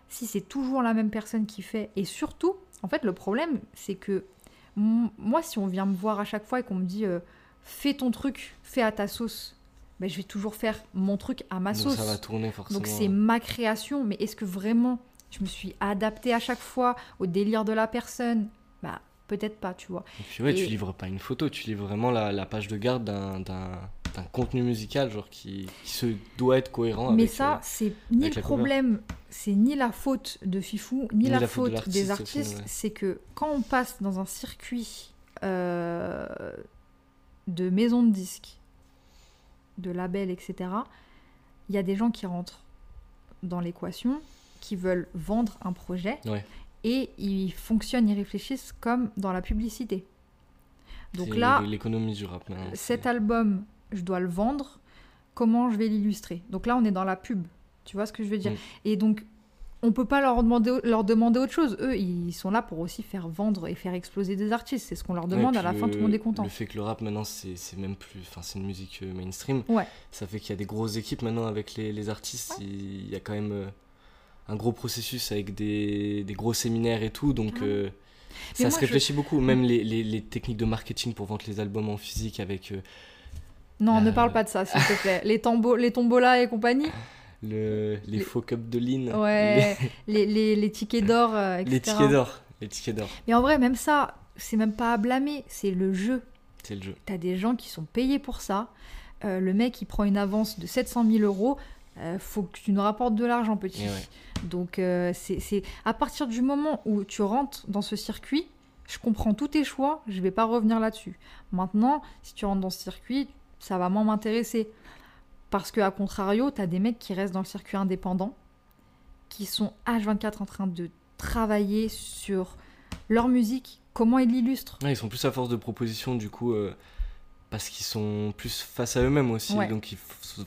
Si c'est toujours la même personne qui fait, et surtout, en fait, le problème, c'est que moi, si on vient me voir à chaque fois et qu'on me dit euh, fais ton truc, fais à ta sauce, ben, je vais toujours faire mon truc à ma donc sauce. ça va tourner forcément. Donc c'est ma création, mais est-ce que vraiment je me suis adaptée à chaque fois au délire de la personne? Bah peut-être pas, tu vois. Et puis ouais, tu livres pas une photo, tu livres vraiment la, la page de garde d'un, d'un contenu musical genre qui, qui se doit être cohérent mais avec ça, euh, c'est ni le problème, c'est ni la faute de Fifou, ni, la, faute, de des artistes. ouais. C'est que quand on passe dans un circuit euh, de maisons de disques, de labels, etc., il y a des gens qui rentrent dans l'équation, qui veulent vendre un projet, Ouais. et ils fonctionnent, ils réfléchissent comme dans la publicité. Donc là, l'économie du rap maintenant. cet album, je dois le vendre. comment je vais l'illustrer? Donc là, on est dans la pub. Tu vois ce que je veux dire? Mm. Et donc, on peut pas leur demander, leur demander autre chose. Eux, ils sont là pour aussi faire vendre et faire exploser des artistes. C'est ce qu'on leur demande. Ouais, à la fin, tout le monde est content. Le fait que le rap maintenant c'est même plus, enfin c'est une musique euh, mainstream. Ouais. Ça fait qu'il y a des grosses équipes maintenant avec les, les artistes. Il y a quand même euh, un gros processus avec des, des gros séminaires et tout, donc euh, ça moi, se je- réfléchit beaucoup. Même les, les, les techniques de marketing pour vendre les albums en physique avec euh, Non, ne parle pas de ça, s'il te plaît. Les, tambo les tombolas et compagnie. le, les, Les- faux cups de lean, Ouais. les, les, les tickets d'or, euh, les, etc. les tickets d'or, les tickets d'or, Mais en vrai, même ça, c'est même pas à blâmer. C'est le jeu. c'est le jeu. T'as des gens qui sont payés pour ça. Euh, le mec, il prend une avance de 700 000 euros. Euh, faut que tu nous rapportes de l'argent, petit. Et ouais. Donc, euh, c'est c'est- à partir du moment où tu rentres dans ce circuit, je comprends tous tes choix, je vais pas revenir là-dessus. Maintenant, si tu rentres dans ce circuit, ça va moins m'intéresser. Parce que, à contrario, tu as des mecs qui restent dans le circuit indépendant, qui sont H24 en train de travailler sur leur musique, comment ils l'illustrent. Ouais, ils sont plus à force de propositions du coup euh, parce qu'ils sont plus face à eux-mêmes aussi, Ouais. donc ils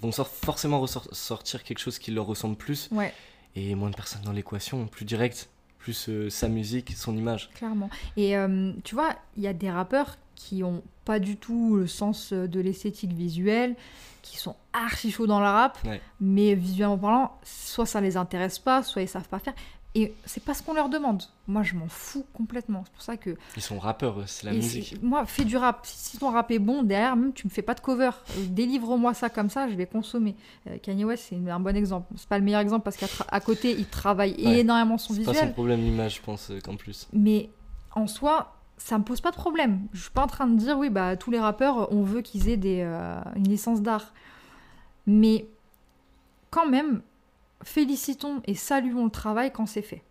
vont forcément sortir quelque chose qui leur ressemble plus Ouais, et moins de personnes dans l'équation, plus direct, plus euh, sa musique, son image. clairement. Et euh, tu vois, il y a des rappeurs qui ont pas du tout le sens euh, de l'esthétique visuelle, qui sont archi chauds dans le rap, Ouais. mais visuellement parlant, soit ça les intéresse pas, soit ils savent pas faire. Et c'est pas ce qu'on leur demande. Moi, je m'en fous complètement. C'est pour ça que. Ils sont rappeurs, c'est la et musique. Moi, fais du rap. Si ton rap est bon, derrière, même, tu me fais pas de cover. Euh, Délivre-moi ça comme ça, je vais consommer. Euh, Kanye West, c'est un bon exemple. C'est pas le meilleur exemple parce qu'à à côté, il travaille Ouais. énormément son C'est pas visuel. son problème l'image, je pense, euh, qu'en plus. Mais en soi, ça me pose pas de problème. Je suis pas en train de dire, oui, bah, tous les rappeurs, on veut qu'ils aient des, euh, une licence d'art. Mais quand même, félicitons et saluons le travail quand c'est fait.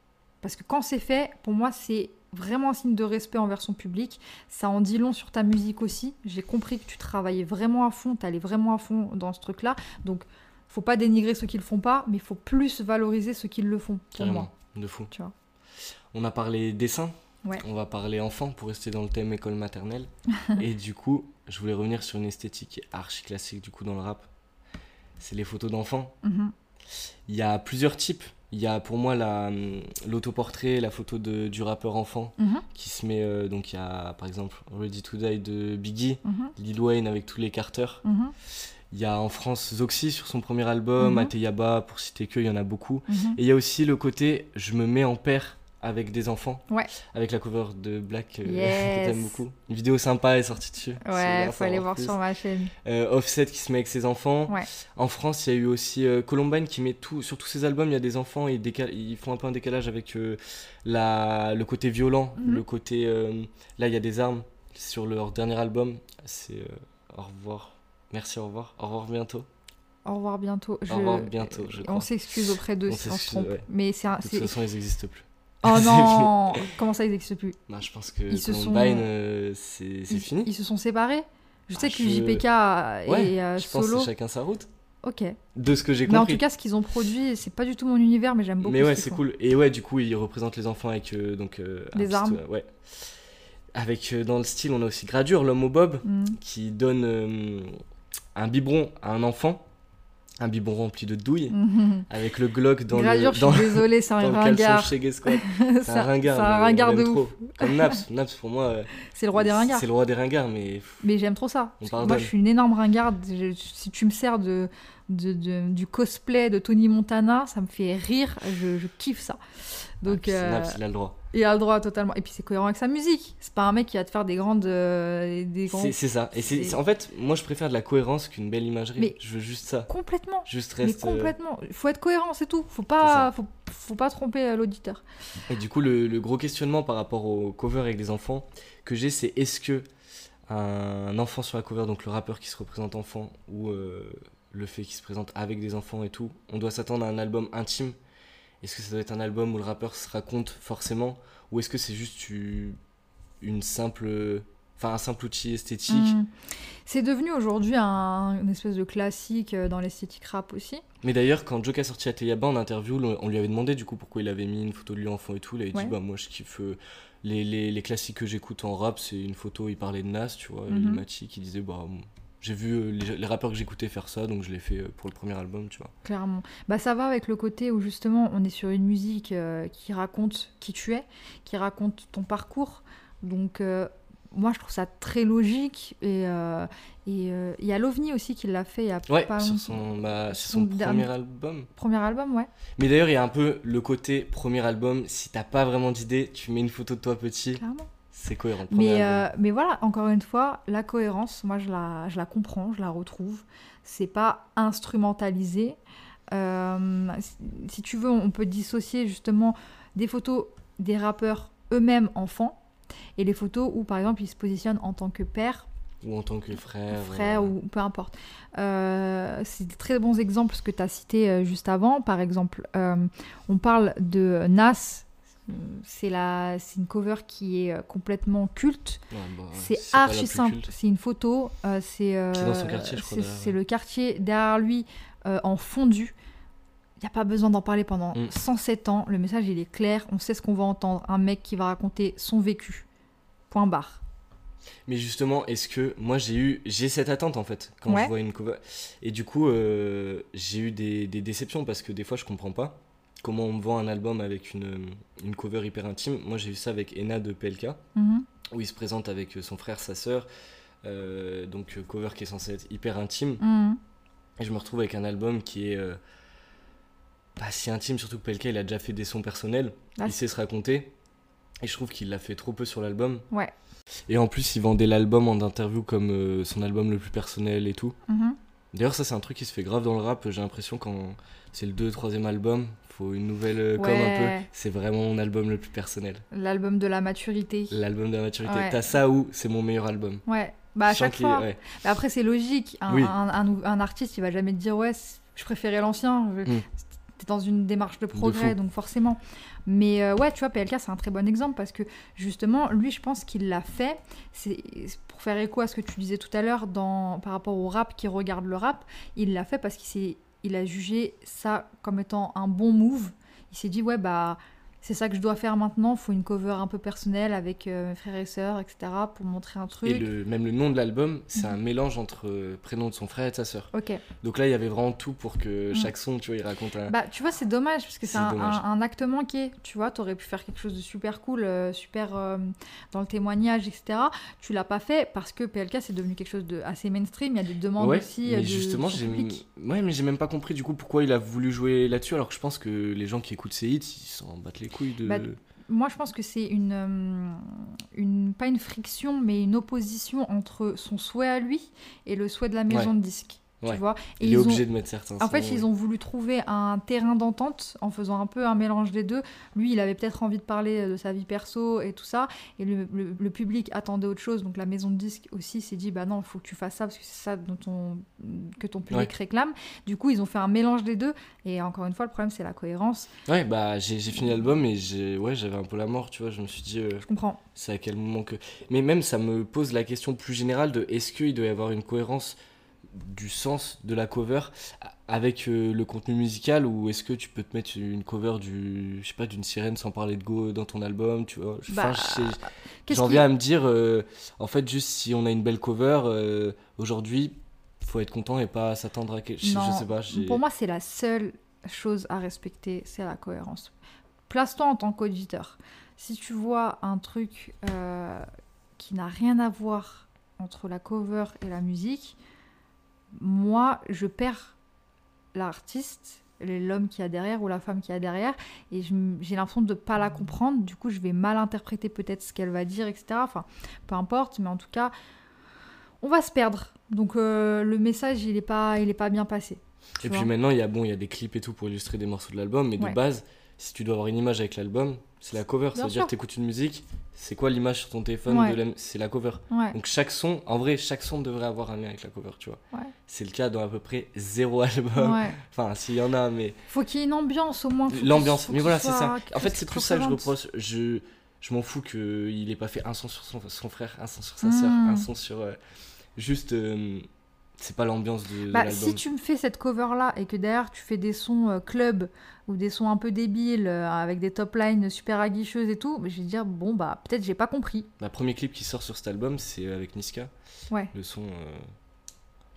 Parce que quand c'est fait, pour moi, c'est vraiment un signe de respect envers son public. Ça en dit long sur ta musique aussi. J'ai compris que tu travaillais vraiment à fond, tu allais vraiment à fond dans ce truc-là. Donc, faut pas dénigrer ceux qui le font pas, mais il faut plus valoriser ceux qui le font, pour Carrément, moi. de fou. Tu vois. On a parlé dessin, Ouais. on va parler enfant pour rester dans le thème école maternelle. et du coup, je voulais revenir sur une esthétique archi classique du coup dans le rap. C'est les photos d'enfants. Mhm. Il y a plusieurs types. Il y a pour moi la, hum, l'autoportrait, la photo de, du rappeur enfant Mhm. qui se met. euh, donc il y a par exemple Ready to Die de Biggie, Mhm. Lil Wayne avec tous les carters. Il y a en France Zoxy sur son premier album. Ateyaba pour citer que, il y en a beaucoup. Et il y a aussi le côté je me mets en paire avec des enfants. Ouais. Avec la cover de Black euh, que t'aimes beaucoup. Une vidéo sympa est sortie dessus. Ouais, faut aller voir plus. sur ma chaîne. Euh, Offset qui se met avec ses enfants. Ouais. En France, il y a eu aussi euh, Columbine qui met tout sur tous ses albums. Il y a des enfants et ils, décal- ils font un peu un décalage avec euh, la, le côté violent, Mhm. le côté. euh, là, il y a des armes sur leur dernier album. C'est au revoir. Merci, au revoir. Au revoir bientôt. Au revoir bientôt. Je- revoir bientôt, je On s'excuse auprès d'eux si on se trompe. ouais. Mais c'est un. De toute façon, ils n'existent plus. Oh non Comment ça, ils n'existent plus? Bah, je pense que Ils se sont- euh, c'est fini. Ils se sont séparés Je Ah, sais que je- JPK et Ouais, euh, je pense Solo. que chacun sa route. Ok. De ce que j'ai Mais en compris. tout cas, ce qu'ils ont produit, c'est pas du tout mon univers, mais j'aime beaucoup. Mais ouais, c'est cool. Et ouais, du coup, ils représentent les enfants avec euh, donc euh, petit- armes. ouais. Avec dans le style, on a aussi Gradure, l'homme au bob, Mhm. qui donne un biberon à un enfant, un biberon rempli de douilles, Mhm. avec le Glock dans Gradure, le je dans, suis désolée, c'est un ringard. C'est un ringard. C'est un ringard de ouf. trop. Comme Naps. Naps, pour moi, euh, C'est le roi des ringards. c'est le roi des ringards, mais Mais j'aime trop ça. Moi, je suis une énorme ringarde. Je- si tu me sers de, de- de- du cosplay de Tony Montana, ça me fait rire. Je, je kiffe ça. Donc, Naps, euh, Naps, il a le droit. Il a le droit totalement. Et puis, c'est cohérent avec sa musique. C'est pas un mec qui va te faire des grandes. euh, des grands... C'est ça. Et c'est en fait, moi, je préfère de la cohérence qu'une belle imagerie. Mais- Je veux juste ça. Complètement. Juste Mais reste. euh, complètement. Il faut être cohérent, c'est tout. Faut pas, faut, faut pas tromper euh, l'auditeur. Et du coup, le, le gros questionnement par rapport au cover avec des enfants que j'ai, c'est est-ce que un enfant sur la cover, donc le rappeur qui se représente enfant, ou euh, le fait qu'il se présente avec des enfants et tout, on doit s'attendre à un album intime Est-ce que ça doit être un album où le rappeur se raconte forcément Ou est-ce que c'est juste une simple. Enfin, un simple outil esthétique Mm. C'est devenu aujourd'hui un, une espèce de classique euh, dans l'esthétique rap aussi. Mais d'ailleurs, quand Joke a sorti Ateyaba en interview, on lui avait demandé du coup pourquoi il avait mis une photo de lui enfant et tout. Il avait Ouais. dit Bah, moi je kiffe euh, les, les, les classiques que j'écoute en rap, c'est une photo, il parlait de Nas, tu vois. Ilmatic, il disait Bah, j'ai vu euh, les, les rappeurs que j'écoutais faire ça, donc je l'ai fait euh, pour le premier album, tu vois. Clairement. Bah ça va avec le côté où justement on est sur une musique euh, qui raconte qui tu es, qui raconte ton parcours. Donc euh, moi je trouve ça très logique et euh, et il y a l'OVNI aussi qui l'a fait il y a Ouais, pas sur son, bah, son son dernier- premier album. Premier album, ouais. Mais d'ailleurs, il y a un peu le côté premier album. Si t'as pas vraiment d'idée, tu mets une photo de toi petit, Clairement. C'est cohérent. Mais, euh, mais voilà, encore une fois, la cohérence, moi je la, je la comprends, je la retrouve. C'est pas instrumentalisé. Euh, si, tu veux, on peut dissocier justement des photos des rappeurs eux-mêmes enfants et les photos où par exemple ils se positionnent en tant que père, Ou en tant que frère. frère euh, ou peu importe. Euh, c'est de très bons exemples ce que tu as cité juste avant. Par exemple, euh, on parle de Nas. C'est la, c'est une cover qui est euh, complètement culte. ouais, bah, C'est archi simple. C'est une photo. euh, c'est euh, Qui est dans son quartier, je crois, c'est- le quartier derrière lui euh, en fondu. Il n'y a pas besoin d'en parler pendant Mm. 107 ans. Le message, il est clair. On sait ce qu'on va entendre. Un mec qui va raconter son vécu. Point barre. Mais justement, est-ce que moi j'ai eu j'ai cette attente en fait quand Ouais. je vois une cover et du coup euh, j'ai eu des, des déceptions parce que des fois je comprends pas comment on me vend un album avec une, une cover hyper intime. Moi j'ai eu ça avec Ena de PLK Mhm. où il se présente avec son frère, sa sœur, euh, donc euh, cover qui est censé être hyper intime Mhm. et je me retrouve avec un album qui est euh, pas si intime surtout que PLK il a déjà fait des sons personnels, Ah, il sait se raconter et je trouve qu'il l'a fait trop peu sur l'album. Ouais. Et en plus, il vendait l'album en interview comme euh, son album le plus personnel et tout. Mhm. D'ailleurs, ça, c'est un truc qui se fait grave dans le rap. J'ai l'impression quand c'est le 2 troisième album, faut une nouvelle euh, com un peu. C'est vraiment mon album le plus personnel. L'album de la maturité. L'album de la maturité. Ouais. T'as ça ou c'est mon meilleur album Ouais. Bah à chaque fois. ouais. Après, c'est logique. Un, Oui. un, un nou- un artiste, il va jamais te dire ouais, je préférais l'ancien. Je- Mm. T'es dans une démarche de progrès, donc forcément. Mais euh, ouais, tu vois, PLK, c'est un très bon exemple parce que justement, lui, je pense qu'il l'a fait. C'est c'est pour faire écho à ce que tu disais tout à l'heure dans par rapport au rap qui regarde le rap. Il l'a fait parce qu'il s'est, il a jugé ça comme étant un bon move. Il s'est dit ouais bah c'est ça que je dois faire maintenant. Faut une cover un peu personnelle avec euh, mes frères et sœurs, etc. pour montrer un truc. Et le, même le nom de l'album, c'est Mhm. un mélange entre euh, prénom de son frère et de sa sœur. Ok. Donc là, il y avait vraiment tout pour que Mm. chaque son, tu vois, il raconte un. Bah, tu vois, c'est dommage parce que c'est un, dommage. un- un acte manqué. Tu vois, t'aurais pu faire quelque chose de super cool, euh, super euh, dans le témoignage, etc. Tu l'as pas fait parce que PLK c'est devenu quelque chose de assez mainstream. Il y a des demandes ouais, aussi. mais de justement, j'ai ouais, mais j'ai même pas compris du coup pourquoi il a voulu jouer là-dessus, alors que je pense que les gens qui écoutent ses hits, ils s'en battent les couilles de. Bah, Moi, je pense que c'est une, euh, une, pas une friction, mais une opposition entre son souhait à lui et le souhait de la maison de disques. Tu Ouais. vois Et il est ils ont- obligé de mettre certains. En fait, ils ont voulu trouver un terrain d'entente en faisant un peu un mélange des deux. Lui, il avait peut-être envie de parler de sa vie perso et tout ça, et le, le- le public attendait autre chose. Donc la maison de disques aussi s'est dit, bah non, il faut que tu fasses ça parce que c'est ça dont on- que ton public Ouais. réclame. Du coup, ils ont fait un mélange des deux. Et encore une fois, le problème, c'est la cohérence. Ouais, bah j'ai j'ai fini l'album et j'ai ouais, j'avais un peu la mort, tu vois. Je me suis dit, euh, Je comprends. c'est à quel moment que. Mais même ça me pose la question plus générale de est-ce qu'il doit y avoir une cohérence du sens de la cover avec euh, le contenu musical ou est-ce que tu peux te mettre une cover du je sais pas d'une sirène sans parler de go dans ton album tu vois? Bah, j'en viens à me dire euh, en fait juste si on a une belle cover euh, aujourd'hui faut être content et pas s'attendre à quelque je, je sais pas Pour moi, c'est la seule chose à respecter, c'est la cohérence. Place-toi en tant qu'auditeur. Si tu vois un truc euh, qui n'a rien à voir entre la cover et la musique, moi, je perds l'artiste, l'homme qui a derrière ou la femme qui a derrière, et j'ai l'impression de ne pas la comprendre. Du coup, je vais mal interpréter peut-être ce qu'elle va dire, etc. Enfin, peu importe, mais en tout cas, on va se perdre. Donc, euh, le message, il n'est pas, il est pas bien passé. Et puis maintenant, il y a bon, il y a des clips et tout pour illustrer des morceaux de l'album, mais Ouais. de base, si tu dois avoir une image avec l'album, c'est la cover. Bien ça veut dire sûr. que t'écoutes une musique, c'est quoi l'image sur ton téléphone Ouais. de la- C'est la cover. Ouais. Donc chaque son, en vrai, chaque son devrait avoir un lien avec la cover, tu vois. Ouais. C'est le cas dans à peu près zéro album. Enfin, s'il y en a, mais Faut qu'il y ait une ambiance au moins. l'ambiance. Mais voilà, c'est ça. En fait, c'est tout ça que je reproche. Je, je m'en fous qu'il ait pas fait un son sur son, son frère, un son sur sa sœur, Mm. un son sur. euh, juste. euh, c'est pas l'ambiance de, Bah, si tu me fais cette cover là et que derrière tu fais des sons euh, club ou des sons un peu débiles euh, avec des top lines super aguicheuses et tout, je vais dire bon bah peut-être j'ai pas compris. Le premier clip qui sort sur cet album, c'est avec Niska. Ouais. Le son. euh,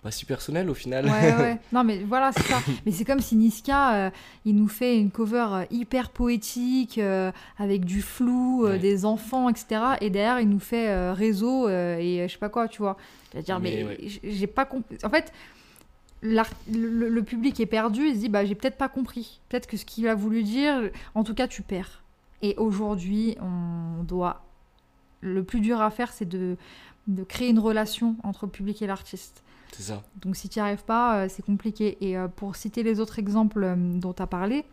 pas si personnel au final. Ouais, ouais. Non, mais voilà, c'est ça. Mais c'est comme si Niska, euh, il nous fait une cover euh, hyper poétique, euh, avec du flou, euh, Ouais. des enfants, etc. Et derrière, il nous fait réseau et je sais pas quoi, tu vois. C'est-à-dire, mais, Mais ouais. j'ai pas compris. En fait, le, le public est perdu, il se dit, bah, j'ai peut-être pas compris. Peut-être que ce qu'il a voulu dire, en tout cas, tu perds. Et aujourd'hui, on doit. Le plus dur à faire, c'est de, de créer une relation entre le public et l'artiste. Donc si tu n'y arrives pas, euh, c'est compliqué. Et euh, pour citer les autres exemples euh, dont tu as parlé,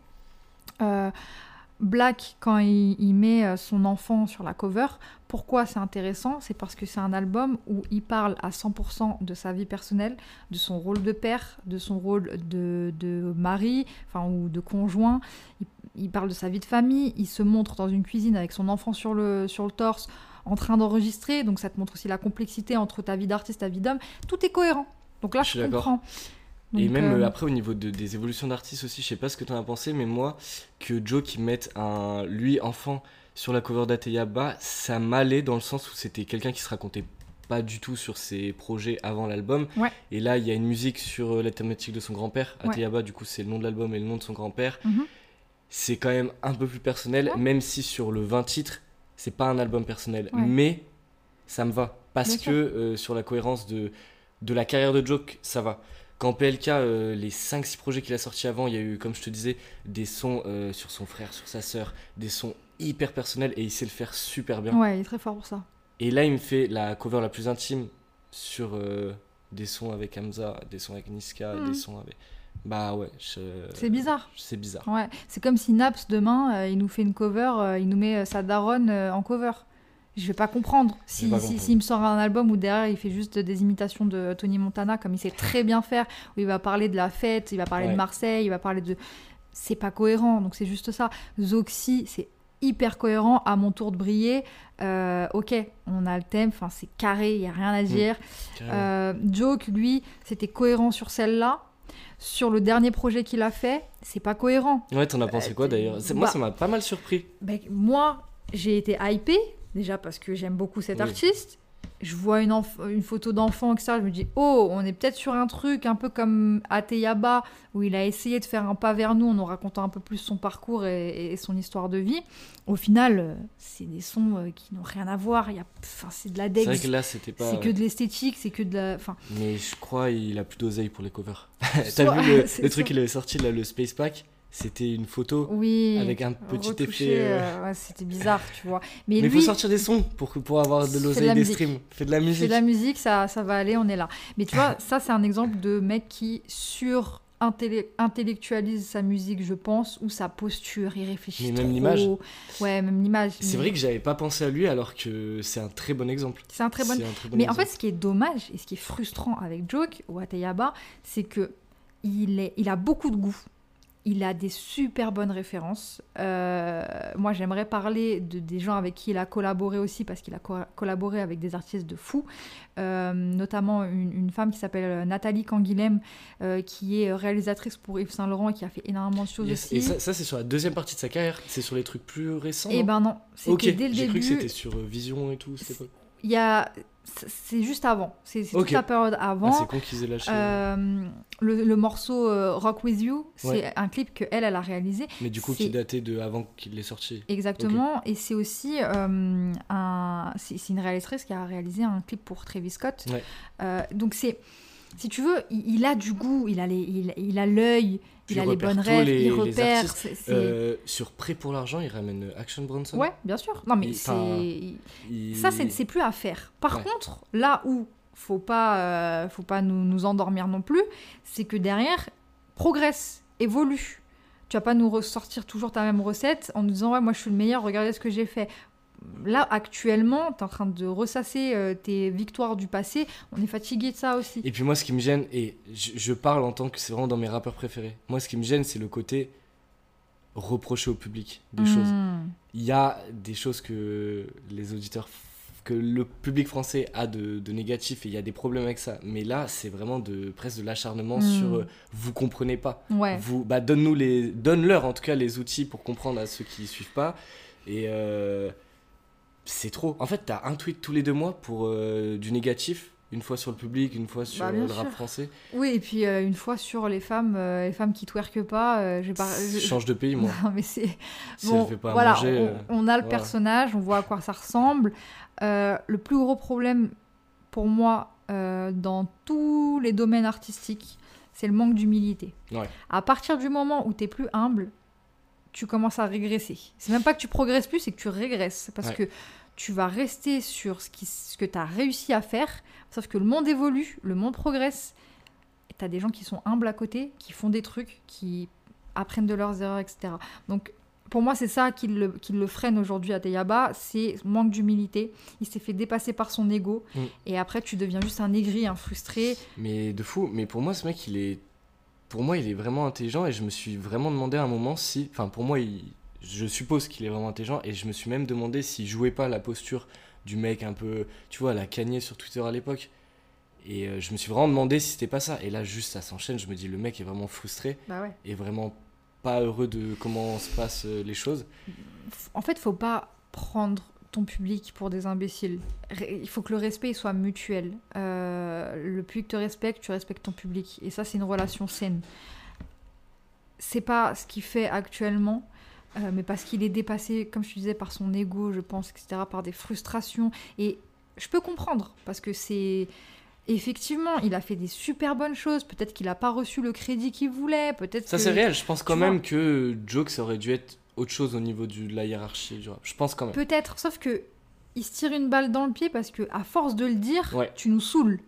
Black, quand il, met son enfant sur la cover, pourquoi c'est intéressant? C'est parce que c'est un album où il parle à 100% de sa vie personnelle, de son rôle de père, de son rôle de, de mari, enfin ou de conjoint. Il, il parle de sa vie de famille, il se montre dans une cuisine avec son enfant sur le, sur le torse en train d'enregistrer, donc ça te montre aussi la complexité entre ta vie d'artiste, ta vie d'homme. Tout est cohérent. Donc là, Je comprends. Et même euh, euh, après au niveau de- des évolutions d'artistes aussi, je sais pas ce que tu en as pensé, mais moi, que Joe qui mette un lui enfant sur la cover d'Ateyaba, ça m'allait dans le sens où c'était quelqu'un qui se racontait pas du tout sur ses projets avant l'album. Ouais. Et là, il y a une musique sur euh, la thématique de son grand-père. Ouais. Ateyaba, du coup, c'est le nom de l'album et le nom de son grand-père. mhm. C'est quand même un peu plus personnel, Ouais. même si sur le 20 titres, c'est pas un album personnel. Ouais. Mais ça me va. Parce que euh, sur la cohérence de, de la carrière de Joke, ça va. Quand PLK, euh, les 5-6 projets qu'il a sortis avant, il y a eu, comme je te disais, des sons euh, sur son frère, sur sa sœur, des sons hyper personnels et il sait le faire super bien. Ouais, il est très fort pour ça. Et là, il me fait la cover la plus intime sur des sons avec Hamza, des sons avec Niska, des sons avec. Bah ouais, je- C'est bizarre. C'est bizarre. Ouais, c'est comme si Naps demain, euh, il nous fait une cover, euh, il nous met euh, sa daronne en cover. Je vais pas comprendre. Si, pas si- comprendre. s'il me sort un album où derrière il fait juste des imitations de Tony Montana, comme il sait très bien faire, où il va parler de la fête, il va parler Ouais. de Marseille, il va parler de. C'est pas cohérent, donc c'est juste ça. Zoxy, c'est hyper cohérent. À mon tour de briller, euh, ok, on a le thème, enfin c'est carré, il y a rien à dire. Carrément. Euh, Joke, lui, c'était cohérent sur celle-là. Sur le dernier projet qu'il a fait, c'est pas cohérent. Ouais, t'en as pensé euh, quoi d'ailleurs Moi, bah- ça m'a pas mal surpris. Ben, moi, j'ai été hypée, déjà parce que j'aime beaucoup cet Oui. artiste. Je vois une, photo d'enfant, etc. Je me dis, oh, on est peut-être sur un truc un peu comme Ateyaba, où il a essayé de faire un pas vers nous en nous racontant un peu plus son parcours et, et son histoire de vie. Au final, euh, c'est des sons euh, qui n'ont rien à voir. Il y a, enfin, c'est de la C'est vrai dex, que là, c'était pas. c'est que de l'esthétique, c'est que de la. Enfin, Mais je crois il a plus d'oseille pour les covers. T'as vu le, c'est le truc qu'il avait sorti là, le Space Pack? C'était une photo oui. avec un petit effet. euh, euh, ouais, c'était bizarre, tu vois. Mais, il lui, faut sortir des sons pour, pour avoir de Fais l'oseille des musique. streams. Fais de la Fais musique. de la musique, ça, ça va aller, on est là. Mais tu vois, ça, c'est un exemple de mec qui sur intellectualise sa musique, je pense, ou sa posture, il réfléchit Mais même trop. l'image. Ouais, même l'image. C'est Mais vrai que j'avais pas pensé à lui alors que c'est un très bon exemple. c'est un très bon. C'est un très bon Mais en fait, ce qui est dommage et ce qui est frustrant avec Joke ou Ateyaba, c'est que il, est, il a beaucoup de goût. Il a des super bonnes références. Euh, moi, j'aimerais parler de, des gens avec qui il a collaboré aussi, parce qu'il a co- collaboré avec des artistes de fou, Euh, notamment une, une femme qui s'appelle Nathalie Canguilhem, euh, qui est réalisatrice pour Yves Saint Laurent et qui a fait énormément de choses Yes. aussi. Et ça, ça, c'est sur la deuxième partie de sa carrière. C'est sur les trucs plus récents. Eh ben non, c'était ok, dès le j'ai cru que début. c'était sur euh, Vision et tout. époque. Il y a, c'est juste avant. C'est c'est toute la période Ah, avant. c'est con qu'ils aient lâché. Euh, le, le morceau euh, Rock With You, c'est Ouais. un clip que elle, elle a réalisé. Mais du coup, c'est- qui datait de avant qu'il l'ait sorti. Exactement. Et c'est aussi euh, un, c'est c'est une réalisatrice qui a réalisé un clip pour Travis Scott. Ouais. Euh, donc c'est, si tu veux, il, il a du goût, il a les, il, il a l'œil, il a les bonnes rêves, les- il repère. Euh, sur Prêt pour l'argent, il ramène euh, Action Bronson. Ouais, bien sûr. Non mais c'est ça, c'est c'est plus à faire. Par Ouais. contre, là où faut pas, euh, faut pas nous, nous endormir non plus, c'est que derrière, progresse, évolue. Tu vas pas nous ressortir toujours ta même recette en nous disant ouais moi je suis le meilleur, regardez ce que j'ai fait. Là actuellement, tu es en train de ressasser euh, tes victoires du passé. On est fatigué de ça aussi. Et puis moi, ce qui me gêne, et je, je parle en tant que c'est vraiment dans mes rappeurs préférés, moi, ce qui me gêne, c'est le côté reprocher au public des choses. Hmm. Il y a des choses que les auditeurs, que le public français a de, de négatif et il y a des problèmes avec ça. Mais là, c'est vraiment de, presque de l'acharnement Mm. sur euh, vous comprenez pas. Ouais. Vous, bah, donne-nous les, donne-leur en tout cas les outils pour comprendre à ceux qui suivent pas. Et euh, c'est trop. En fait, t'as un tweet tous les deux mois pour euh, du négatif. Une fois sur le public, une fois sur Bah, le rap sûr. français. Oui, et puis euh, une fois sur les femmes, euh, les femmes qui twerkent pas, j'ai pas. Je change de pays, moi. Non, mais c'est. Si Bon, fait pas voilà, manger. on, on a le voilà. personnage, on voit à quoi ça ressemble. Le plus gros problème pour moi dans tous les domaines artistiques, c'est le manque d'humilité. Ouais. À partir du moment où tu es plus humble, tu commences à régresser. C'est même pas que tu progresses plus, c'est que tu régresses. Parce Ouais. que tu vas rester sur ce, qui, ce que tu as réussi à faire, sauf que le monde évolue, le monde progresse. Et tu as des gens qui sont humbles à côté, qui font des trucs, qui apprennent de leurs erreurs, etc. Donc pour moi, c'est ça qui le, qui le freine aujourd'hui à Teyaba, c'est manque d'humilité. Il s'est fait dépasser par son ego, Mm. et après tu deviens juste un aigri, un frustré. Mais de fou. Mais pour moi, ce mec, il est. Pour moi, il est vraiment intelligent et je me suis vraiment demandé à un moment si. Enfin, pour moi, il... je suppose qu'il est vraiment intelligent et je me suis même demandé s'il jouait pas la posture du mec un peu. Tu vois, la cagné sur Twitter à l'époque. Et euh, je me suis vraiment demandé si c'était pas ça. Et là, juste, ça s'enchaîne. Je me dis, le mec est vraiment frustré Bah ouais. et vraiment pas heureux de comment se passent euh, les choses. En fait, faut pas prendre ton public pour des imbéciles. Il faut que le respect il soit mutuel. Euh, le public te respecte, tu respectes ton public. Et ça, c'est une relation saine. C'est pas ce qu'il fait actuellement, euh, mais parce qu'il est dépassé, comme je te disais, par son ego, je pense, etc., par des frustrations. Et je peux comprendre, parce que c'est. Effectivement, il a fait des super bonnes choses. Peut-être qu'il n'a pas reçu le crédit qu'il voulait. Peut-être Ça, que- c'est réel. Je pense quand tu même vois. que Joke, ça aurait dû être autre chose au niveau du- de la hiérarchie du rap. Je pense quand même. Peut-être, sauf que il se tire une balle dans le pied parce que à force de le dire, Ouais. tu nous saoules.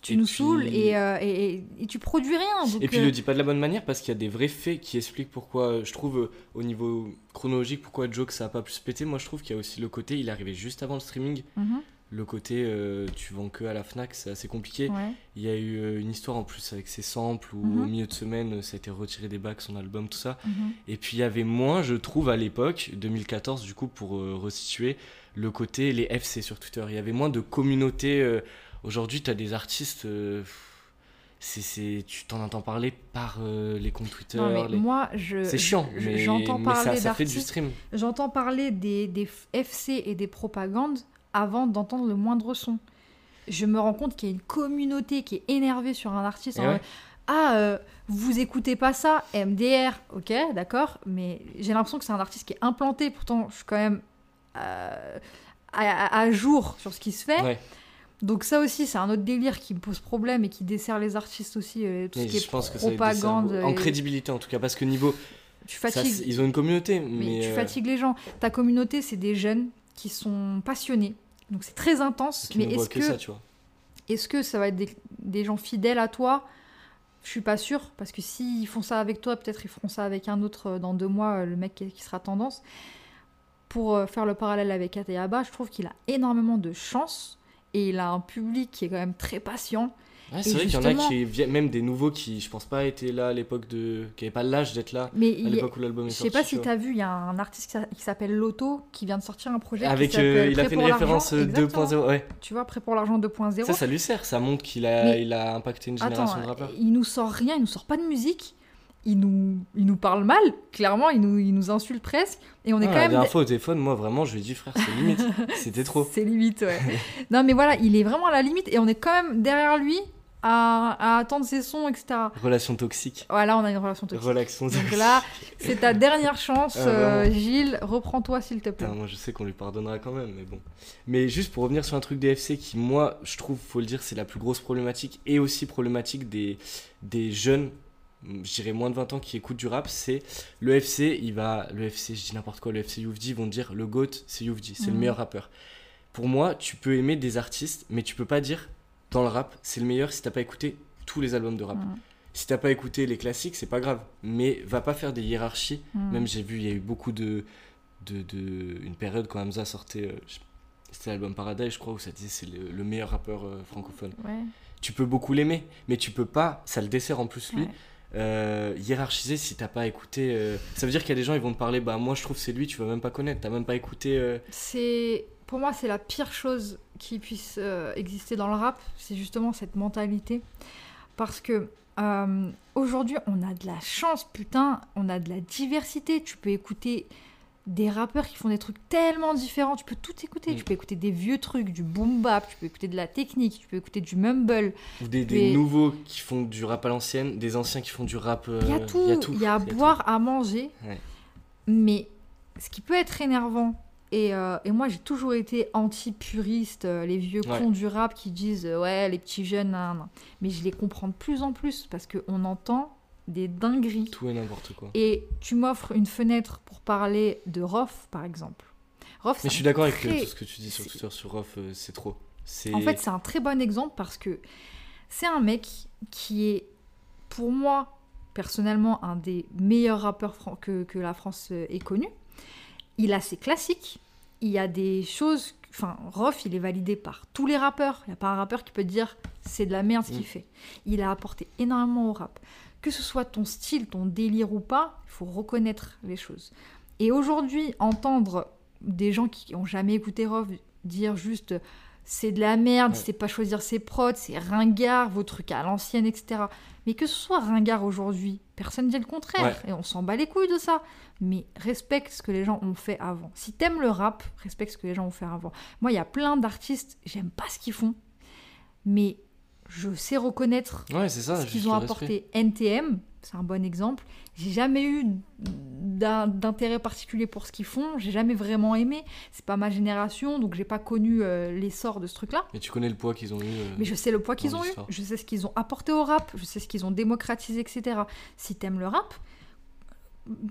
Tu Et nous puis- saoules et, euh, et, et- tu produis rien. donc, Et puis il euh, le dit pas de la bonne manière parce qu'il y a des vrais faits qui expliquent pourquoi, euh, je trouve, euh, au niveau chronologique, pourquoi Joke ça a pas pu se péter. Moi je trouve qu'il y a aussi le côté, il est arrivé juste avant le streaming. mhm, Le côté, euh, tu vends que à la Fnac, c'est assez compliqué. ouais. Il y a eu euh, une histoire en plus avec ses samples où Mhm. au milieu de semaine ça a été retiré des bacs, son album, tout ça. mhm. Et puis il y avait moins, je trouve, à l'époque, 2014, du coup, pour euh, resituer, le côté, les FC sur Twitter. Il y avait moins de communauté. euh, Aujourd'hui, tu as des artistes. c'est, c'est, tu t'en entends parler par les comptes Twitter. Non, mais les- moi, je, C'est chiant, j'entends mais parler ça, ça fait du d'artistes- stream. J'entends parler des, des FC et des propagandes avant d'entendre le moindre son. Je me rends compte qu'il y a une communauté qui est énervée sur un artiste. Et en ouais. mode, Ah, euh, vous écoutez pas ça MDR, ok, d'accord, mais j'ai l'impression que c'est un artiste qui est implanté. Pourtant, je suis quand même euh, à, jour sur ce qui se fait. Ouais. Donc ça aussi, c'est un autre délire qui me pose problème et qui dessert les artistes aussi, euh, tout Mais ce qui je est pense que ça propagande. en et- crédibilité en tout cas, parce que niveau. Tu fatigues. ils ont une communauté, mais. Mais, tu euh, fatigues les gens. Ta communauté, c'est des jeunes qui sont passionnés. Donc c'est très intense. Mais est-ce que, que, ça, tu vois. est-ce que ça va être des, des gens fidèles à toi? Je suis pas sûre. Parce que s'ils font ça avec toi, peut-être ils feront ça avec un autre euh, dans deux mois, euh, le mec qui, qui sera tendance. Pour euh, faire le parallèle avec Ateyaba, je trouve qu'il a énormément de chance. Et il a un public qui est quand même très patient. Ouais, c'est vrai qu'il y en a qui viennent, même des nouveaux qui, je pense pas, étaient là à l'époque de. qui n'avaient pas l'âge d'être là Mais à l'époque où l'album est je sorti. sais pas si tu as vu, il y a un artiste qui s'a- qui s'appelle Loto qui vient de sortir un projet. Avec, euh, il a fait une référence euh, Exactement. 2.0, ouais. Tu vois, prêt pour l'argent 2.0. Ça, ça lui sert, ça montre qu'il a, Mais- il a impacté une Attends, génération de rappeurs. il nous sort rien, il nous sort pas de musique. Il nous, il nous parle mal, clairement, il nous, il nous insulte presque. Et on est Ah, quand la même. dernière fois au téléphone, moi vraiment, je lui ai dit, frère, c'est limite. C'était trop. C'est limite, ouais. non, mais voilà, il est vraiment à la limite et on est quand même derrière lui à, à attendre ses sons, etc. Relation toxique. Voilà, on a une relation toxique. Relation Donc toxique. là, c'est ta dernière chance, Ah, euh. Gilles. Reprends-toi, s'il te plaît. Moi je sais qu'on lui pardonnera quand même, mais bon. Mais juste pour revenir sur un truc des FC qui, moi, je trouve, faut le dire, c'est la plus grosse problématique et aussi problématique des, des jeunes, je dirais moins de 20 ans, qui écoutent du rap, c'est le FC, il va, le FC, je dis n'importe quoi, le FC Youvdi, ils vont dire le GOAT, c'est Youvdi, c'est le Mhm. meilleur rappeur. Pour moi, tu peux aimer des artistes, mais tu peux pas dire dans le rap, c'est le meilleur si t'as pas écouté tous les albums de rap. Mhm. Si t'as pas écouté les classiques, c'est pas grave. Mais va pas faire des hiérarchies Mhm. même j'ai vu, il y a eu beaucoup de, de, de- Une période quand Hamza sortait. euh, C'était l'album Paradise, je crois, où ça disait c'est le, le meilleur rappeur euh, francophone. Ouais. Tu peux beaucoup l'aimer, mais tu peux pas, ça le dessert en plus lui, Ouais. euh, hiérarchiser si t'as pas écouté. euh, Ça veut dire qu'il y a des gens, ils vont te parler, bah moi je trouve c'est lui, tu vas même pas connaître, t'as même pas écouté. C'est pour moi c'est la pire chose qui puisse euh, exister dans le rap, c'est justement cette mentalité parce que euh, aujourd'hui on a de la chance putain, on a de la diversité, tu peux écouter des rappeurs qui font des trucs tellement différents. Tu peux tout écouter. Mm. Tu peux écouter des vieux trucs, du boom bap, tu peux écouter de la technique, tu peux écouter du mumble. Ou des, nouveaux qui font du rap à l'ancienne, des anciens qui font du rap. euh, Il y a tout. Il y a à tout. boire, à manger. Ouais. Mais ce qui peut être énervant, et, euh, et moi j'ai toujours été anti-puriste, euh, les vieux Ouais. cons du rap qui disent euh, ouais, les petits jeunes, nan, nan. mais je les comprends de plus en plus parce qu'on entend des dingueries. Tout et n'importe quoi. Et tu m'offres une fenêtre pour parler de Rof, par exemple. Rof, Mais je suis d'accord avec tout ce que tu dis sur Twitter, sur euh, c'est trop. En fait, c'est un très bon exemple parce que c'est un mec qui est, pour moi, personnellement, un des meilleurs rappeurs que, que la France ait connu. Il a ses classiques. Il y a des choses. Enfin, Rof, il est validé par tous les rappeurs. Il n'y a pas un rappeur qui peut dire c'est de la merde ce qu'il Mm. fait. Il a apporté énormément au rap. Que ce soit ton style, ton délire ou pas, il faut reconnaître les choses. Et aujourd'hui, entendre des gens qui ont jamais écouté Rof dire juste c'est de la merde, Ouais. c'est pas choisir ses prods, c'est ringard, vos trucs à l'ancienne, etc. Mais que ce soit ringard aujourd'hui, personne dit le contraire. Et on s'en bat les couilles de ça. Mais respecte ce que les gens ont fait avant. Si t'aimes le rap, respecte ce que les gens ont fait avant. Moi, il y a plein d'artistes, j'aime pas ce qu'ils font. Mais je sais reconnaître Ouais, ça. ce qu'ils ont apporté. NTM, c'est un bon exemple. J'ai jamais eu d'intérêt particulier pour ce qu'ils font. J'ai jamais vraiment aimé. C'est pas ma génération, donc j'ai pas connu euh, l'essor de ce truc-là. Mais tu connais le poids qu'ils ont eu. euh, Mais je sais le poids qu'ils ont eu, je sais ce qu'ils ont apporté au rap, je sais ce qu'ils ont démocratisé, etc. Si t'aimes le rap,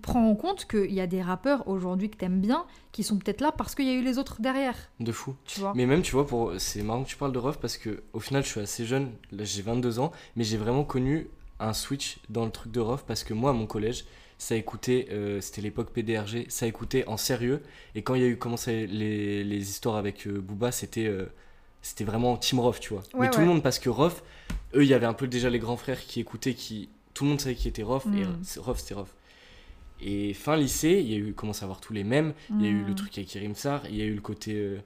prends en compte qu'il y a des rappeurs aujourd'hui que t'aimes bien qui sont peut-être là parce qu'il y a eu les autres derrière, De fou. tu vois. Mais même, tu vois, pour... c'est marrant que tu parles de Rof parce que au final, je suis assez jeune. Là, j'ai 22 ans. Mais j'ai vraiment connu un switch dans le truc de Rof parce que moi, à mon collège, ça écoutait. euh, C'était l'époque PDRG. Ça écoutait en sérieux. Et quand il y a eu commencé les, les histoires avec euh, Booba, c'était. euh, C'était vraiment Team Rof, tu vois. Ouais, mais tout le monde, parce que Rof, eux, il y avait un peu déjà les grands frères qui écoutaient, qui. Tout le monde savait qui était Rof, et Mm. euh, c'est- Rof, c'était Rof. Et fin lycée, il y a eu, commencé à avoir tous les mêmes. Il y a eu le Mm. truc avec Irimsar, il y a eu le côté. euh,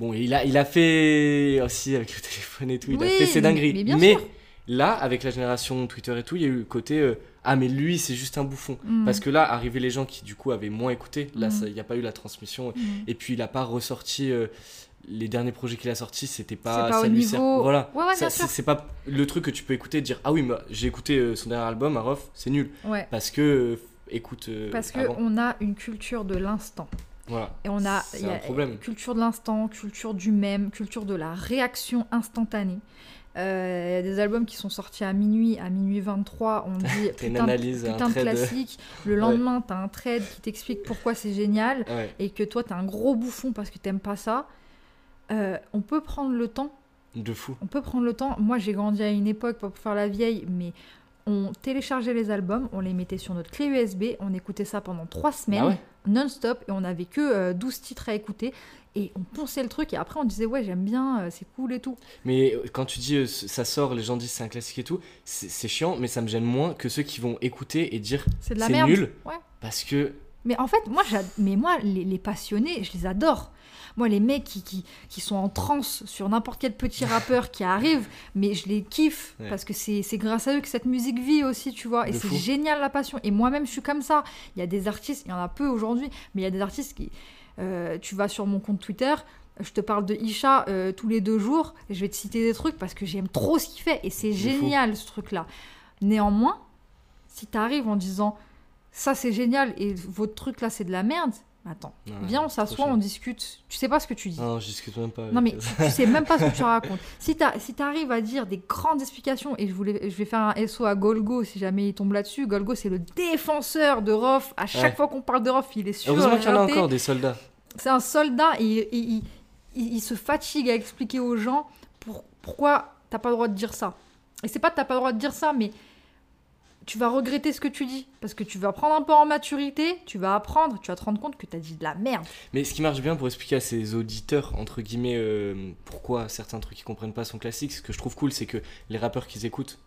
Bon, il a, il a fait aussi avec le téléphone et tout, il a Oui, fait ses dingueries. mais là, avec la génération Twitter et tout, il y a eu le côté euh, Ah, mais lui, c'est juste un bouffon. Mm. Parce que là, arrivaient les gens qui, du coup, avaient moins écouté. Là, Mm. il n'y a pas eu la transmission. Et puis, il n'a pas ressorti. euh, les derniers projets qu'il a sortis, c'était pas. Ça lui sert- niveau- Voilà. Ouais, c'est pas le truc que tu peux écouter et dire Ah oui, j'ai écouté son dernier album, Arof, c'est nul. Ouais. Parce que. Écoute. euh, Parce qu'on a une culture de l'instant. Voilà. Et on a, y a problème. culture de l'instant, culture du même, culture de la réaction instantanée. Euh, Il y a des albums qui sont sortis à minuit, à minuit 23, on dit putain, analyse, un putain de classique. Le lendemain, t'as un trade qui t'explique pourquoi c'est génial Ouais, et que toi, t'es un gros bouffon parce que t'aimes pas ça. Euh, on peut prendre le temps de fou. on peut prendre le temps. Moi, j'ai grandi à une époque, pas pour faire la vieille, mais on téléchargeait les albums, on les mettait sur notre clé USB, on écoutait ça pendant trois semaines, Ah ouais non-stop, et on avait que euh, 12 titres à écouter. Et on ponçait le truc, et après on disait, ouais, j'aime bien, euh, c'est cool et tout. Mais euh, quand tu dis euh, ça sort, les gens disent c'est un classique et tout, c'est chiant, mais ça me gêne moins que ceux qui vont écouter et dire C'est de la c'est merde. nul. Ouais. Parce que. Mais en fait, moi, mais moi les, les passionnés, je les adore. Moi, les mecs qui, qui, qui sont en transe sur n'importe quel petit rappeur qui arrive, mais je les kiffe Ouais. parce que c'est grâce à eux que cette musique vit aussi, tu vois. Et c'est génial la passion. Et moi-même, je suis comme ça. Il y a des artistes, il y en a peu aujourd'hui, mais il y a des artistes qui. euh, tu vas sur mon compte Twitter, je te parle de Isha euh, tous les deux jours, et je vais te citer des trucs parce que j'aime trop ce qu'il fait. Et c'est fou. génial ce truc-là. Néanmoins, si tu arrives en disant ça c'est génial et votre truc là c'est de la merde, attends, Ouais, viens on s'assoit, on discute. Tu sais pas ce que tu dis. Non, je discute même pas. Non mais tu, tu sais même pas ce que tu racontes. Si tu si arrives à dire des grandes explications, et je, voulais, je vais faire un SO à Golgo si jamais il tombe là-dessus, Golgo c'est le défenseur de Rof. À chaque Ouais. fois qu'on parle de Rof, il est sûr. Heureusement qu'il y en a encore des soldats. C'est un soldat et, et il, se fatigue à expliquer aux gens pour, pourquoi t'as pas le droit de dire ça. Et c'est pas que t'as pas le droit de dire ça, mais tu vas regretter ce que tu dis. Parce que tu vas prendre un peu en maturité, tu vas apprendre, tu vas te rendre compte que t'as dit de la merde. Mais ce qui marche bien pour expliquer à ses auditeurs, entre guillemets, euh, pourquoi certains trucs qu'ils comprennent pas sont classiques, ce que je trouve cool, c'est que les rappeurs qu'ils écoutent,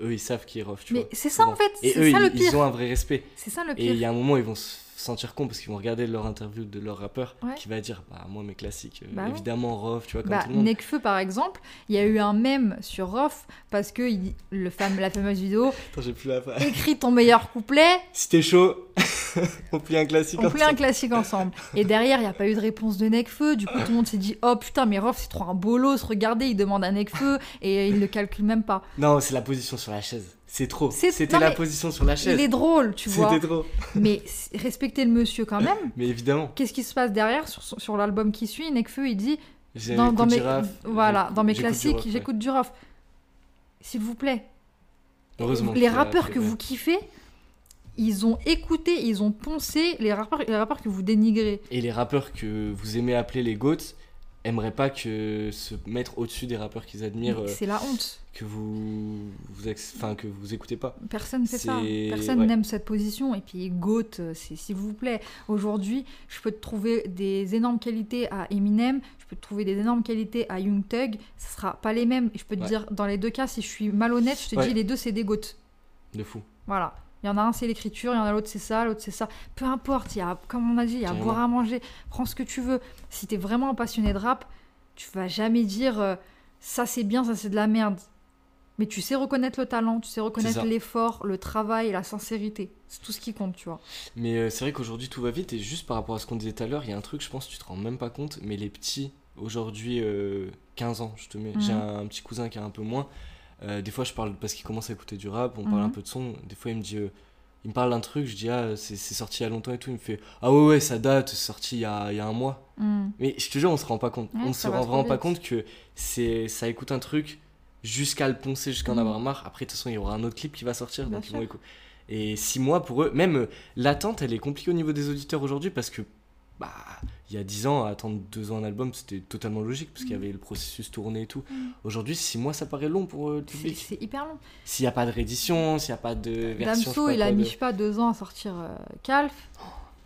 eux, ils savent qui est Rof, tu mais c'est ça souvent. en fait, c'est ça ils, le pire. ils ont un vrai respect. C'est ça le Et il y pire. a un moment, ils vont se sentir con parce qu'ils vont regarder leur interview de leur rappeur Ouais. qui va dire Bah, moi, mes classiques, euh, Bah évidemment, Rof, tu vois, comme Bah, tout le monde. Nekfeu par exemple, il y a eu un mème sur Rof parce que il- le fam- la fameuse vidéo Attends, j'ai plus la écris ton meilleur couplet, Si t'es chaud, On plie un classique On plie un ensemble. classique ensemble. Et derrière, il n'y a pas eu de réponse de Necfeu. Du coup, tout le monde s'est dit Oh putain, mais Rof, c'est trop un bolos. Regardez, il demande un Necfeu et il ne le calcule même pas. Non, c'est la position sur la chaise. C'est trop. C'était la position sur la chaise. Il est drôle, tu vois. C'était trop. Mais respectez le monsieur quand même. Mais évidemment. Qu'est-ce qui se passe derrière sur, sur l'album qui suit? Necfeu, il dit dans, mes, girafe, voilà, dans mes classiques, j'écoute du. S'il vous plaît. Heureusement les rappeurs que vous kiffez, ils ont écouté, ils ont poncé les rappeurs, les rappeurs que vous dénigrez. Et les rappeurs que vous aimez appeler les GOATs aimeraient pas que se mettre au-dessus des rappeurs qu'ils admirent, euh, C'est la honte. que vous, vous enfin que vous écoutez pas. Personne fait ça. Personne ouais. n'aime cette position. Et puis, GOAT, euh, s'il vous plaît. Aujourd'hui, je peux te trouver des énormes qualités à Eminem, je peux te trouver des énormes qualités à Young Thug. Ce sera pas les mêmes. Et je peux te Ouais. dire, dans les deux cas, si je suis malhonnête, je te Ouais. dis les deux, c'est des GOAT. De fou. Voilà. Il y en a un, c'est l'écriture, il y en a l'autre, c'est ça, l'autre, c'est ça. Peu importe, il y a, comme on a dit, il y a à boire à manger. Prends ce que tu veux. Si t'es vraiment un passionné de rap, tu vas jamais dire euh, ça c'est bien, ça c'est de la merde. Mais tu sais reconnaître le talent, tu sais reconnaître l'effort, le travail la sincérité. C'est tout ce qui compte, tu vois. Mais euh, c'est vrai qu'aujourd'hui tout va vite et juste par rapport à ce qu'on disait tout à l'heure, il y a un truc, je pense, tu te rends même pas compte, mais les petits, aujourd'hui, euh, 15 ans, je te mets, Mhm. j'ai un, un petit cousin qui a un peu moins. Euh, des fois, je parle parce qu'il commence à écouter du rap, on parle Mhm. un peu de son. Des fois, il me dit, euh, il me parle d'un truc, je dis, ah, c'est sorti il y a longtemps et tout. Il me fait, ah ouais, ouais, ça date, c'est sorti il y a, il y a un mois. Hmm. Mais je te jure, on se rend pas compte. Ouais, on se rend vraiment pas compte que ça écoute un truc jusqu'à le poncer, jusqu'à en Mhm. avoir marre. Après, de toute façon, il y aura un autre clip qui va sortir. Bien donc ils vont écouter. Et six mois pour eux, même euh, l'attente, elle est compliquée au niveau des auditeurs aujourd'hui parce que bah il y a 10 ans, attendre deux ans un album, c'était totalement logique parce qu'il y Mhm. avait le processus tourné et tout. Mhm. Aujourd'hui, six mois, ça paraît long pour euh, le C'est public. c'est hyper long. S'il n'y a pas de réédition, s'il n'y a pas de version. je sais Damso, il a mis, je sais pas, deux ans à sortir euh, Calf.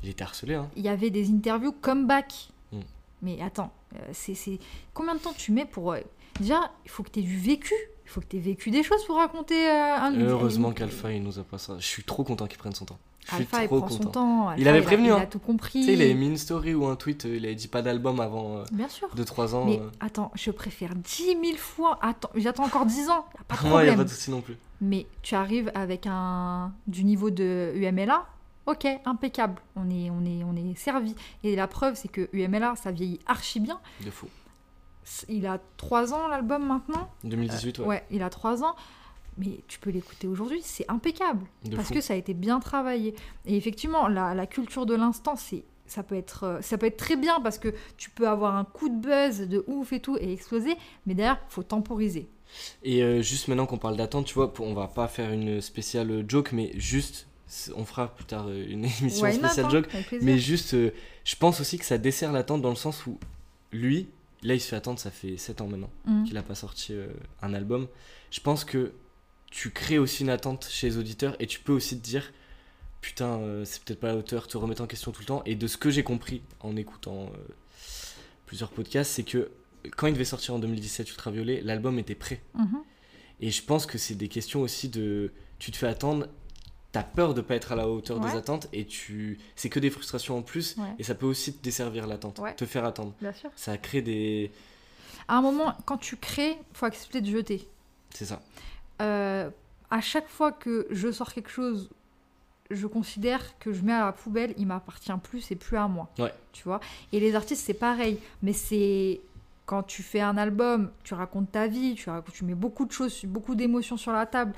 Il était harcelé, hein. Il y avait des interviews comeback. Mm. Mais attends, euh, c'est c'est- combien de temps tu mets pour. euh, Déjà, il faut que tu aies du vécu. Il faut que tu aies vécu des choses pour raconter euh, un Heureusement qu'Alpha, il nous a pas ça. Je suis trop content qu'il prenne son temps. Je suis Alpha, il prend son content. temps. Il Alpha, avait a- prévenu, Il hein. a tout compris. Tu sais, il avait mis une story ou un tweet, euh, il avait dit pas d'album avant Bien sûr. 2-3 ans. Mais euh. attends, je préfère 10 000 fois. Attends, j'attends encore 10 ans. Y a pas de Moi, il n'y a problème. pas de souci non plus. Mais tu arrives avec un du niveau de UMLA, ok, impeccable. On est, on est, on est servi. Et la preuve, c'est que UMLA, ça vieillit archi bien. De fou. Il a 3 ans l'album maintenant? 2018, ouais. Ouais, il a 3 ans. Mais tu peux l'écouter aujourd'hui, c'est impeccable. De parce fou. que ça a été bien travaillé. Et effectivement, la, la culture de l'instant, c'est. Ça peut, être, euh, ça peut être très bien parce que tu peux avoir un coup de buzz de ouf et tout et exploser, mais derrière, faut temporiser. Et euh, juste maintenant qu'on parle d'attente, tu vois, on va pas faire une spéciale joke, mais juste, on fera plus tard euh, une émission not, spéciale hein, joke. Mais juste, euh, je pense aussi que ça dessert l'attente dans le sens où lui, là, il se fait attendre, ça fait 7 ans maintenant Mm. qu'il a pas sorti euh, un album. Je pense que tu crées aussi une attente chez les auditeurs et tu peux aussi te dire, putain, euh, c'est peut-être pas à la hauteur, te remettre en question tout le temps. Et de ce que j'ai compris en écoutant euh, plusieurs podcasts, c'est que quand il devait sortir en 2017 Ultraviolet, l'album était prêt. Mhm. Et je pense que c'est des questions aussi de. Tu te fais attendre, t'as peur de pas être à la hauteur des attentes et tu. C'est que des frustrations en plus Ouais. et ça peut aussi te desservir l'attente, Ouais. te faire attendre. Bien sûr. Ça crée des. À un moment, quand tu crées, faut accepter de jeter. C'est ça. Euh, à chaque fois que je sors quelque chose, je considère que je mets à la poubelle, il m'appartient plus, c'est plus à moi. Ouais. Tu vois? Et les artistes, c'est pareil. Mais c'est quand tu fais un album, tu racontes ta vie, tu, racontes- tu mets beaucoup de choses, beaucoup d'émotions sur la table.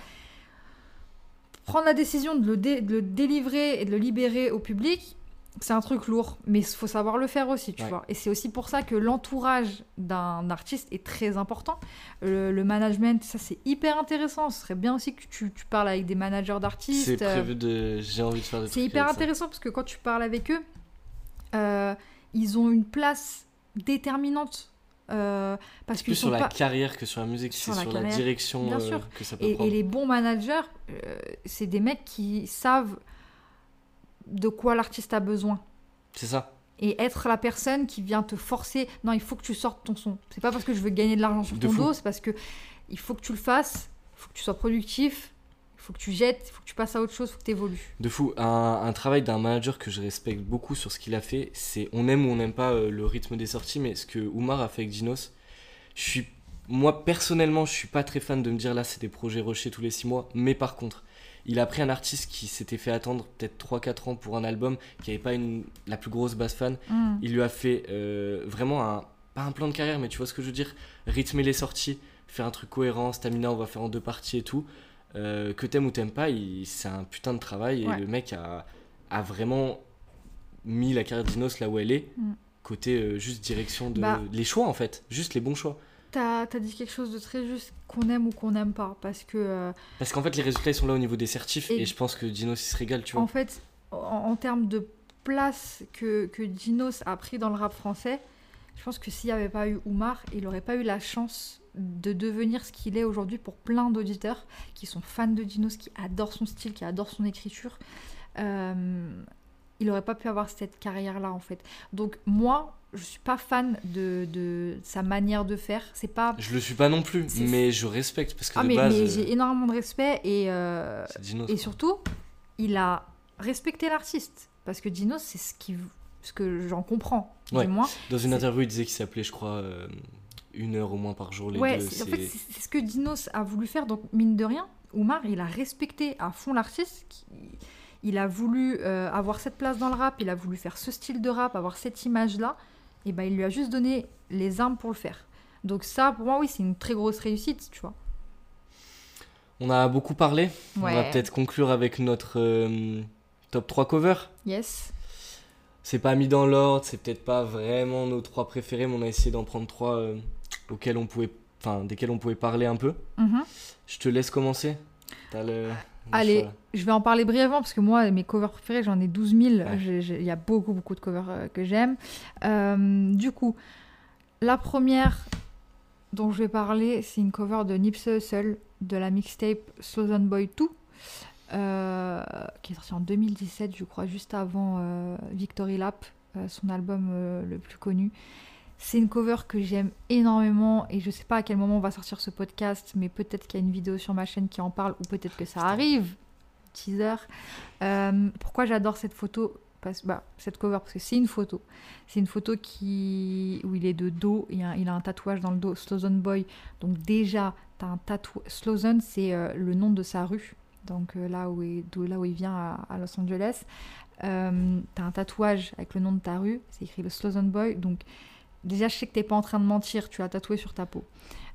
Prendre la décision de le, dé- de le délivrer et de le libérer au public, c'est un truc lourd, mais il faut savoir le faire aussi, tu Ouais. vois. Et c'est aussi pour ça que l'entourage d'un artiste est très important. Le, le management, ça c'est hyper intéressant. Ce serait bien aussi que tu, tu parles avec des managers d'artistes. C'est euh, prévu de. J'ai envie de faire des c'est hyper ça. intéressant parce que quand tu parles avec eux, euh, ils ont une place déterminante. euh, parce Plus sur la pas... carrière que sur la musique, c'est sur la direction bien euh, que ça peut Et, et prendre. les bons managers, c'est des mecs qui savent de quoi l'artiste a besoin. C'est ça. Et être la personne qui vient te forcer, non, il faut que tu sortes ton son. C'est pas parce que je veux gagner de l'argent sur De ton fou. dos, c'est parce que il faut que tu le fasses, il faut que tu sois productif, il faut que tu jettes, il faut que tu passes à autre chose, il faut que tu évolues. De fou. Un, un travail d'un manager que je respecte beaucoup sur ce qu'il a fait, c'est on aime ou on n'aime pas euh, le rythme des sorties, mais ce que Oumar a fait avec Dinos, je suis, moi personnellement, je suis pas très fan de me dire là c'est des projets rushés tous les six mois, mais par contre, Il a pris un artiste qui s'était fait attendre peut-être 3-4 ans pour un album, qui n'avait pas une, la plus grosse base fan. Mm. Il lui a fait euh, vraiment un, pas un plan de carrière, mais tu vois ce que je veux dire? Rythmer les sorties, faire un truc cohérent, Stamina, on va faire en deux parties et tout. Euh, que t'aimes ou t'aimes pas, c'est un putain de travail et le mec a, a vraiment mis la carrière d'Inos là où elle est, Mm. côté euh, juste direction de. Bah. Les choix en fait, juste les bons choix. T'as as dit quelque chose de très juste, qu'on aime ou qu'on n'aime pas. Parce que, euh, Parce qu'en fait, les résultats ils sont là au niveau des certifs Et- et, je pense que Dinos il se régale, tu vois. en fait, en, en termes de place que, que Dinos a pris dans le rap français, je pense que s'il n'y avait pas eu Oumar, il n'aurait pas eu la chance de devenir ce qu'il est aujourd'hui pour plein d'auditeurs qui sont fans de Dinos, qui adorent son style, qui adorent son écriture. Euh, il n'aurait pas pu avoir cette carrière-là, en fait. Donc, moi, je suis pas fan de, de sa manière de faire. C'est pas. Je le suis pas non plus, mais je respecte parce que Ah, de mais, base, mais euh, j'ai énormément de respect et. euh, Dinos. et surtout, il a respecté l'artiste. Parce que Dinos, c'est ce, qui, ce que j'en comprends, Ouais. moins. Dans une interview, il disait qu'il s'appelait, je crois, euh, une heure au moins par jour les Ouais, deux. c'est- en fait, c'est ce que Dinos a voulu faire. Donc, mine de rien, Oumar, il a respecté à fond l'artiste. Il a voulu euh, avoir cette place dans le rap, il a voulu faire ce style de rap, avoir cette image-là. Et ben, il lui a juste donné les armes pour le faire. Donc, ça, pour moi, oui, c'est une très grosse réussite, tu vois. On a beaucoup parlé. On va peut-être conclure avec notre euh, top 3 cover. Yes. C'est pas mis dans l'ordre, c'est peut-être pas vraiment nos trois préférés, mais on a essayé d'en prendre trois euh, auxquels on pouvait, enfin, desquels on pouvait parler un peu. Mhm. Je te laisse commencer. T'as le. Le Allez, choix. je vais en parler brièvement parce que moi, mes covers préférés, j'en ai 12 000. Ouais. J'ai- j'ai- Il y a beaucoup, beaucoup de covers euh, que j'aime. Euh, du coup, la première dont je vais parler, c'est une cover de Nipsey Hussle de la mixtape Slow Boy 2, euh, qui est sortie en 2017, je crois, juste avant Victory Lap, son album le plus connu. C'est une cover que j'aime énormément et je sais pas à quel moment on va sortir ce podcast, mais peut-être qu'il y a une vidéo sur ma chaîne qui en parle ou peut-être que ça arrive. Teaser. Euh, pourquoi j'adore cette photo? Parce, bah, Cette cover Parce que c'est une photo. C'est une photo qui, où il est de dos, il a, il a un tatouage dans le dos, Slowzone Boy. Donc déjà, tu as un tatouage. Slowzone, c'est euh, le nom de sa rue. Donc euh, là, où il, d'où- là où il vient à, à Los Angeles. Euh, tu as un tatouage avec le nom de ta rue. C'est écrit le Slowzone Boy. Donc déjà, je sais que t'es pas en train de mentir. Tu l'as tatoué sur ta peau.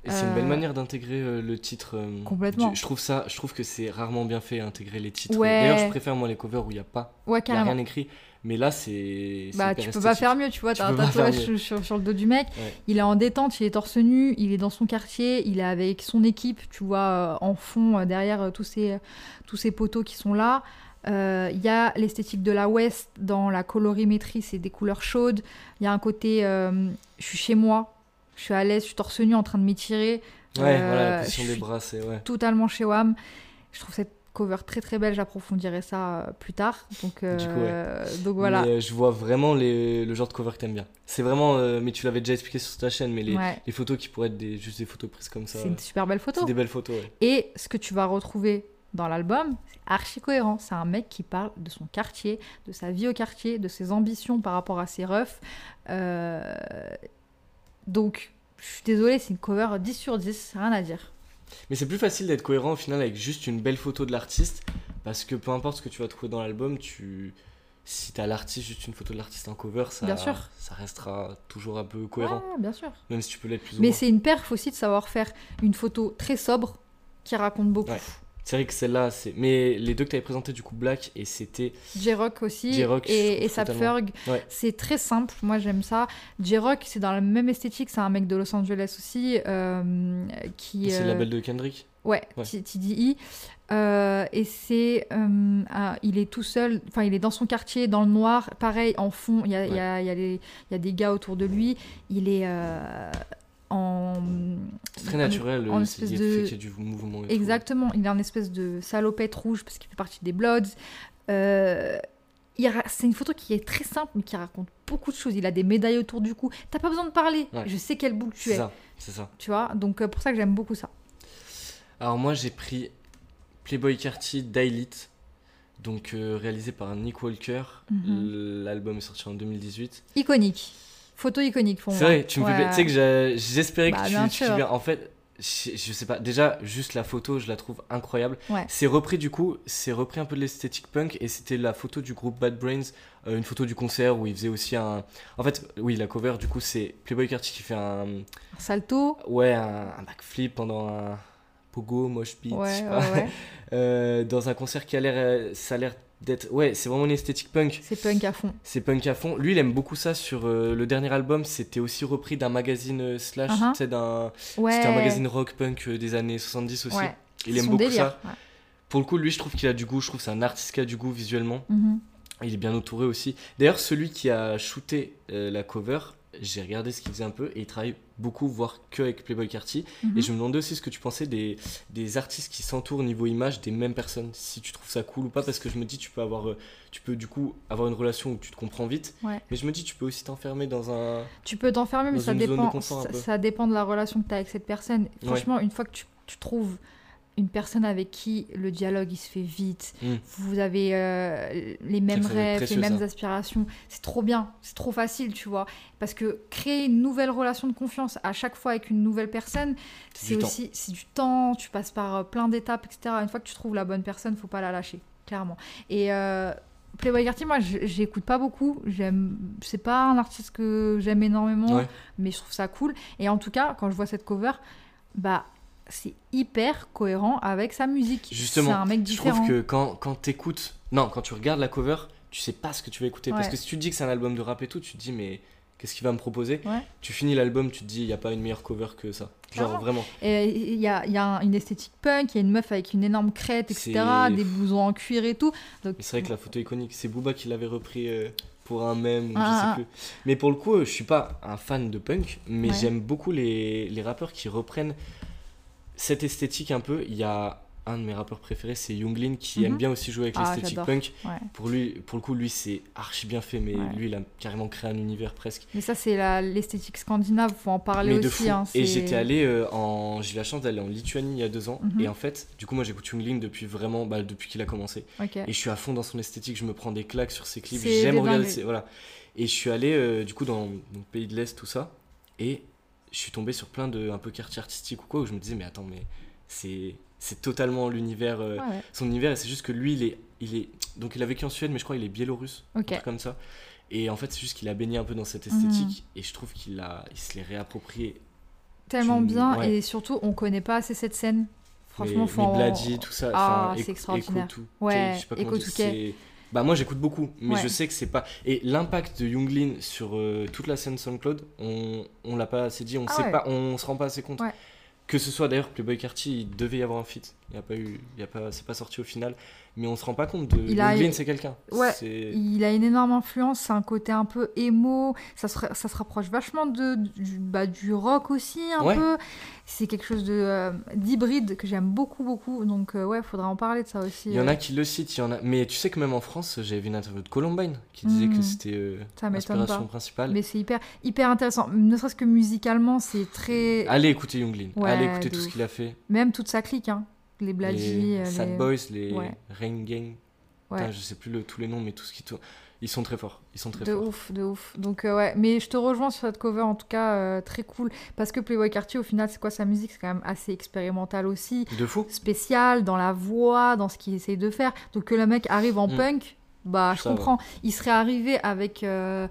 Et c'est une belle euh, manière d'intégrer euh, le titre. euh, Complètement. du- je trouve ça, je trouve que c'est rarement bien fait intégrer les titres. Ouais. D'ailleurs, je préfère moi les covers où il y a pas, Ouais, y a rien écrit. Mais là, c'est. Bah, tu peux pas faire mieux, tu vois. Tu T'as un tatouage sur, sur- sur le dos du mec. Ouais. Il est en détente, il est torse nu, il est dans son quartier, il est avec son équipe, tu vois, en fond, derrière tous, ces, tous ces poteaux qui sont là. Euh, Il y a l'esthétique de la West dans la colorimétrie, c'est des couleurs chaudes. Il y a un côté, euh, je suis chez moi, je suis à l'aise, je suis torse nu en train de m'étirer. Ouais, Euh, voilà, la position je des bras, c'est. Ouais. totalement chez WAM. Je trouve cette cover très très belle, j'approfondirai ça euh, plus tard. Donc, euh, Du coup, donc voilà. Mais, euh, je vois vraiment les- le genre de cover que t'aimes bien. C'est vraiment. euh, mais tu l'avais déjà expliqué sur ta chaîne, mais les, Ouais, les photos qui pourraient être des, juste des photos prises comme ça. c'est une super belle photo. C'est des belles photos, ouais. Et ce que tu vas retrouver dans l'album, c'est archi cohérent. C'est un mec qui parle de son quartier, de sa vie au quartier, de ses ambitions par rapport à ses refs. Euh, Donc, je suis désolée, c'est une cover 10 sur 10, rien à dire. Mais c'est plus facile d'être cohérent au final avec juste une belle photo de l'artiste. Parce que peu importe ce que tu vas trouver dans l'album, tu. Si t'as l'artiste, juste une photo de l'artiste en cover, ça, Bien sûr. ça restera toujours un peu cohérent. Ouais, bien sûr. Même si tu peux l'être plus ou Mais moins. c'est une perf aussi de savoir faire une photo très sobre qui raconte beaucoup. Ouais. C'est vrai que celle-là, c'est. Mais les deux que t'avais présenté du coup Black et c'était. J-Rock aussi J-Rock, et, et Sap totalement. Ferg. Ouais. C'est très simple, moi j'aime ça. J-Rock, c'est dans la même esthétique, c'est un mec de Los Angeles aussi euh, qui. C'est le euh, label de Kendrick. Ouais, Ouais. TDI. Euh, et c'est. euh, il est tout seul, enfin, il est dans son quartier, dans le noir. Pareil, en fond, il y a, il y a- il y a les- il y a des gars autour de lui. Il est euh, en. C'est très en- naturel, en euh, espèce il de- fait qu'il y a du mouvement et tout. Exactement, il est en espèce de salopette rouge parce qu'il fait partie des Bloods. Euh, c'est une photo qui est très simple mais qui raconte beaucoup de choses. Il a des médailles autour du cou. T'as pas besoin de parler. Ouais. Je sais quelle boule tu C'est es. ça, c'est ça. Tu vois, donc euh, pour ça que j'aime beaucoup ça. Alors moi j'ai pris Playboy Carty Daylit, donc euh, réalisé par Nick Walker. Mhm. L'album est sorti en 2018. Iconique. Photo iconique pour C'est moi. vrai, tu me Ouais. Tu sais que j'espérais Bah, que tu, bien tu viens- En fait, je, je sais pas, déjà, juste la photo, je la trouve incroyable. Ouais. C'est repris du coup, c'est repris un peu de l'esthétique punk et c'était la photo du groupe Bad Brains, euh, une photo du concert où il faisait aussi un. En fait, oui, la cover du coup, c'est Playboy Carty qui fait un. Un salto. Ouais, un, un backflip pendant un pogo, mosh pit, je Ouais, sais ouais, pas. Euh, dans un concert qui a l'air. euh, Ça a l'air d'être. Ouais, c'est vraiment une esthétique punk. C'est punk à fond. C'est punk à fond. Lui, il aime beaucoup ça sur euh, le dernier album. C'était aussi repris d'un magazine euh, slash, sais, d'un. Ouais. C'était un magazine rock punk euh, des années 70 aussi. Ouais. Il aime beaucoup délire. ça. Ouais. Pour le coup, lui, je trouve qu'il a du goût. Je trouve que c'est un artiste qui a du goût visuellement. Mhm. Il est bien entouré aussi. D'ailleurs, celui qui a shooté la cover, j'ai regardé ce qu'il faisait un peu et il travaille beaucoup, voire que avec Playboy Carty. Mhm. Et je me demandais aussi ce que tu pensais des, des artistes qui s'entourent niveau image des mêmes personnes. Si tu trouves ça cool ou pas, parce que je me dis, tu peux avoir, euh, tu peux du coup avoir une relation où tu te comprends vite. Ouais. Mais je me dis, tu peux aussi t'enfermer dans un. Tu peux t'enfermer, mais ça dépend, ça, dépend de la relation que tu as avec cette personne. Ouais. Franchement, une fois que tu, tu trouves une personne avec qui le dialogue il se fait vite, Mm. vous avez euh, les mêmes rêves, précieux, les mêmes ça. aspirations, c'est trop bien, c'est trop facile, tu vois. Parce que créer une nouvelle relation de confiance à chaque fois avec une nouvelle personne, C'est aussi c'est du temps, tu passes par euh, plein d'étapes, etc. Une fois que tu trouves la bonne personne, faut pas la lâcher, clairement. Et euh, Playboy Carty, moi, j'écoute pas beaucoup. J'aime, c'est pas un artiste que j'aime énormément, Ouais. mais je trouve ça cool. Et en tout cas, quand je vois cette cover, bah, c'est hyper cohérent avec sa musique. Justement, c'est un mec Je différent. trouve que quand, quand t'écoutes. Non, quand tu regardes la cover, tu sais pas ce que tu vas écouter. Parce que si tu te dis que c'est un album de rap et tout, tu te dis, mais qu'est-ce qu'il va me proposer? Ouais. Tu finis l'album, tu te dis, il n'y a pas une meilleure cover que ça. Genre Clairement. vraiment. Il y a, y a un- une esthétique punk, il y a une meuf avec une énorme crête, etc. Des blousons en cuir et tout. Donc, c'est vrai que la photo iconique, c'est Booba qui l'avait repris euh, pour un mème ou Ah, je ah. sais plus. Mais pour le coup, euh, je suis pas un fan de punk, mais Ouais. j'aime beaucoup les, les rappeurs qui reprennent cette esthétique un peu. Il y a un de mes rappeurs préférés, c'est Younglin, qui Mhm. aime bien aussi jouer avec Ah, l'esthétique punk. ouais. Pour lui, pour le coup, lui, c'est archi bien fait, mais Ouais. lui, il a carrément créé un univers presque. Mais ça, c'est l'esthétique scandinave, faut en parler mais de aussi. fou. hein, et j'étais allé euh, en. J'ai eu la chance d'aller en Lituanie il y a deux ans. Mhm. Et en fait, du coup, moi, j'écoute Younglin depuis vraiment. Bah, depuis qu'il a commencé. Et je suis à fond dans son esthétique, je me prends des claques sur ses clips, j'aime regarder ses- voilà. Et je suis allé euh, du coup dans le pays de l'Est, tout ça, et je suis tombé sur plein de un peu quartiers artistiques ou quoi, où je me disais, mais attends, mais c'est c'est totalement l'univers, euh, Ouais, son univers, et c'est juste que lui, il est, il est. Donc il a vécu en Suède, mais je crois qu'il est biélorusse, un Ok. truc comme ça. Et en fait, c'est juste qu'il a baigné un peu dans cette Mhm. esthétique, et je trouve qu'il a, il se l'est réapproprié. Tellement bien, ouais. et surtout, on connaît pas assez cette scène. Franchement, mais, faut mais tout ça, Ah, c'est extraordinaire. Echo to- Ouais, je sais Bah moi j'écoute beaucoup, mais Ouais. je sais que c'est pas. Et l'impact de Younglin sur euh, toute la scène SoundCloud, on on l'a pas assez dit, on Ah sait ouais. pas, on se rend pas assez compte. Ouais. Que ce soit d'ailleurs Playboy Carty, il devait y avoir un feat, il a pas eu, il a pas, c'est pas sorti au final, mais on se rend pas compte de. Il a- c'est quelqu'un. Ouais, Il a une énorme influence, c'est un côté un peu émo, ça se, ça se rapproche vachement de, du, bah, du rock aussi un Ouais. peu. C'est quelque chose de, euh, d'hybride que j'aime beaucoup, beaucoup. Donc euh, ouais, faudra en parler de ça aussi. Il y en a qui le citent, il y en a. Mais tu sais que même en France, j'avais vu une interview de Columbine qui disait que c'était euh, l'inspiration principale. Mais c'est hyper, hyper intéressant. Ne serait-ce que musicalement, c'est très... Allez écouter Younglin, Ouais, allez écouter tout ce qu'il a fait. Même toute sa clique, hein. Les les euh, Sad les- Boys, les Ouais. Rain Gang. Ouais. Putain, je sais plus le- tous les noms, mais tout ce qui tourne. Ils sont très forts. Ils sont très De forts. ouf, de ouf. Donc euh, ouais, mais je te rejoins sur cette cover en tout cas, euh, très cool. Parce que Playboy Carty, au final, c'est quoi sa musique? C'est quand même assez expérimental aussi. De fou. spécial dans la voix, dans ce qu'il essaye de faire. Donc que le mec arrive en Mm. punk, bah je Ça va. comprends. Il serait arrivé avec euh,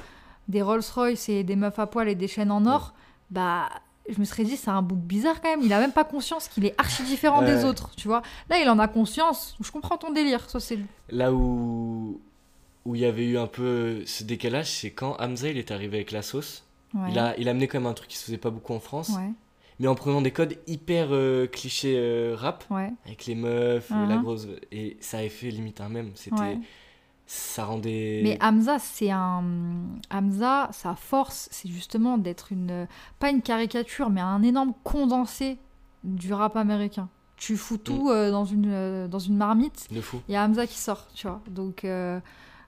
des Rolls-Royce et des meufs à poil et des chaînes en or, bah je me serais dit c'est un bout bizarre quand même. Il a même pas conscience qu'il est archi différent des autres, tu vois. Là il en a conscience. Je comprends ton délire. Ça c'est Là où où il y avait eu un peu ce décalage, c'est quand Hamza il est arrivé avec la sauce. ouais. Il a il a amené quand même un truc qui se faisait pas beaucoup en France, ouais, mais en prenant des codes hyper euh, clichés euh, rap ouais, avec les meufs, Mhm. la grosse et ça avait fait limite un même. C'était. Ça rendait. Mais Hamza, c'est un. Hamza, sa force, c'est justement d'être une. Pas une caricature, mais un énorme condensé du rap américain. Tu fous tout Mm. euh, dans, une, euh, dans une marmite, de fou. il y a Hamza qui sort, tu vois. Donc, euh,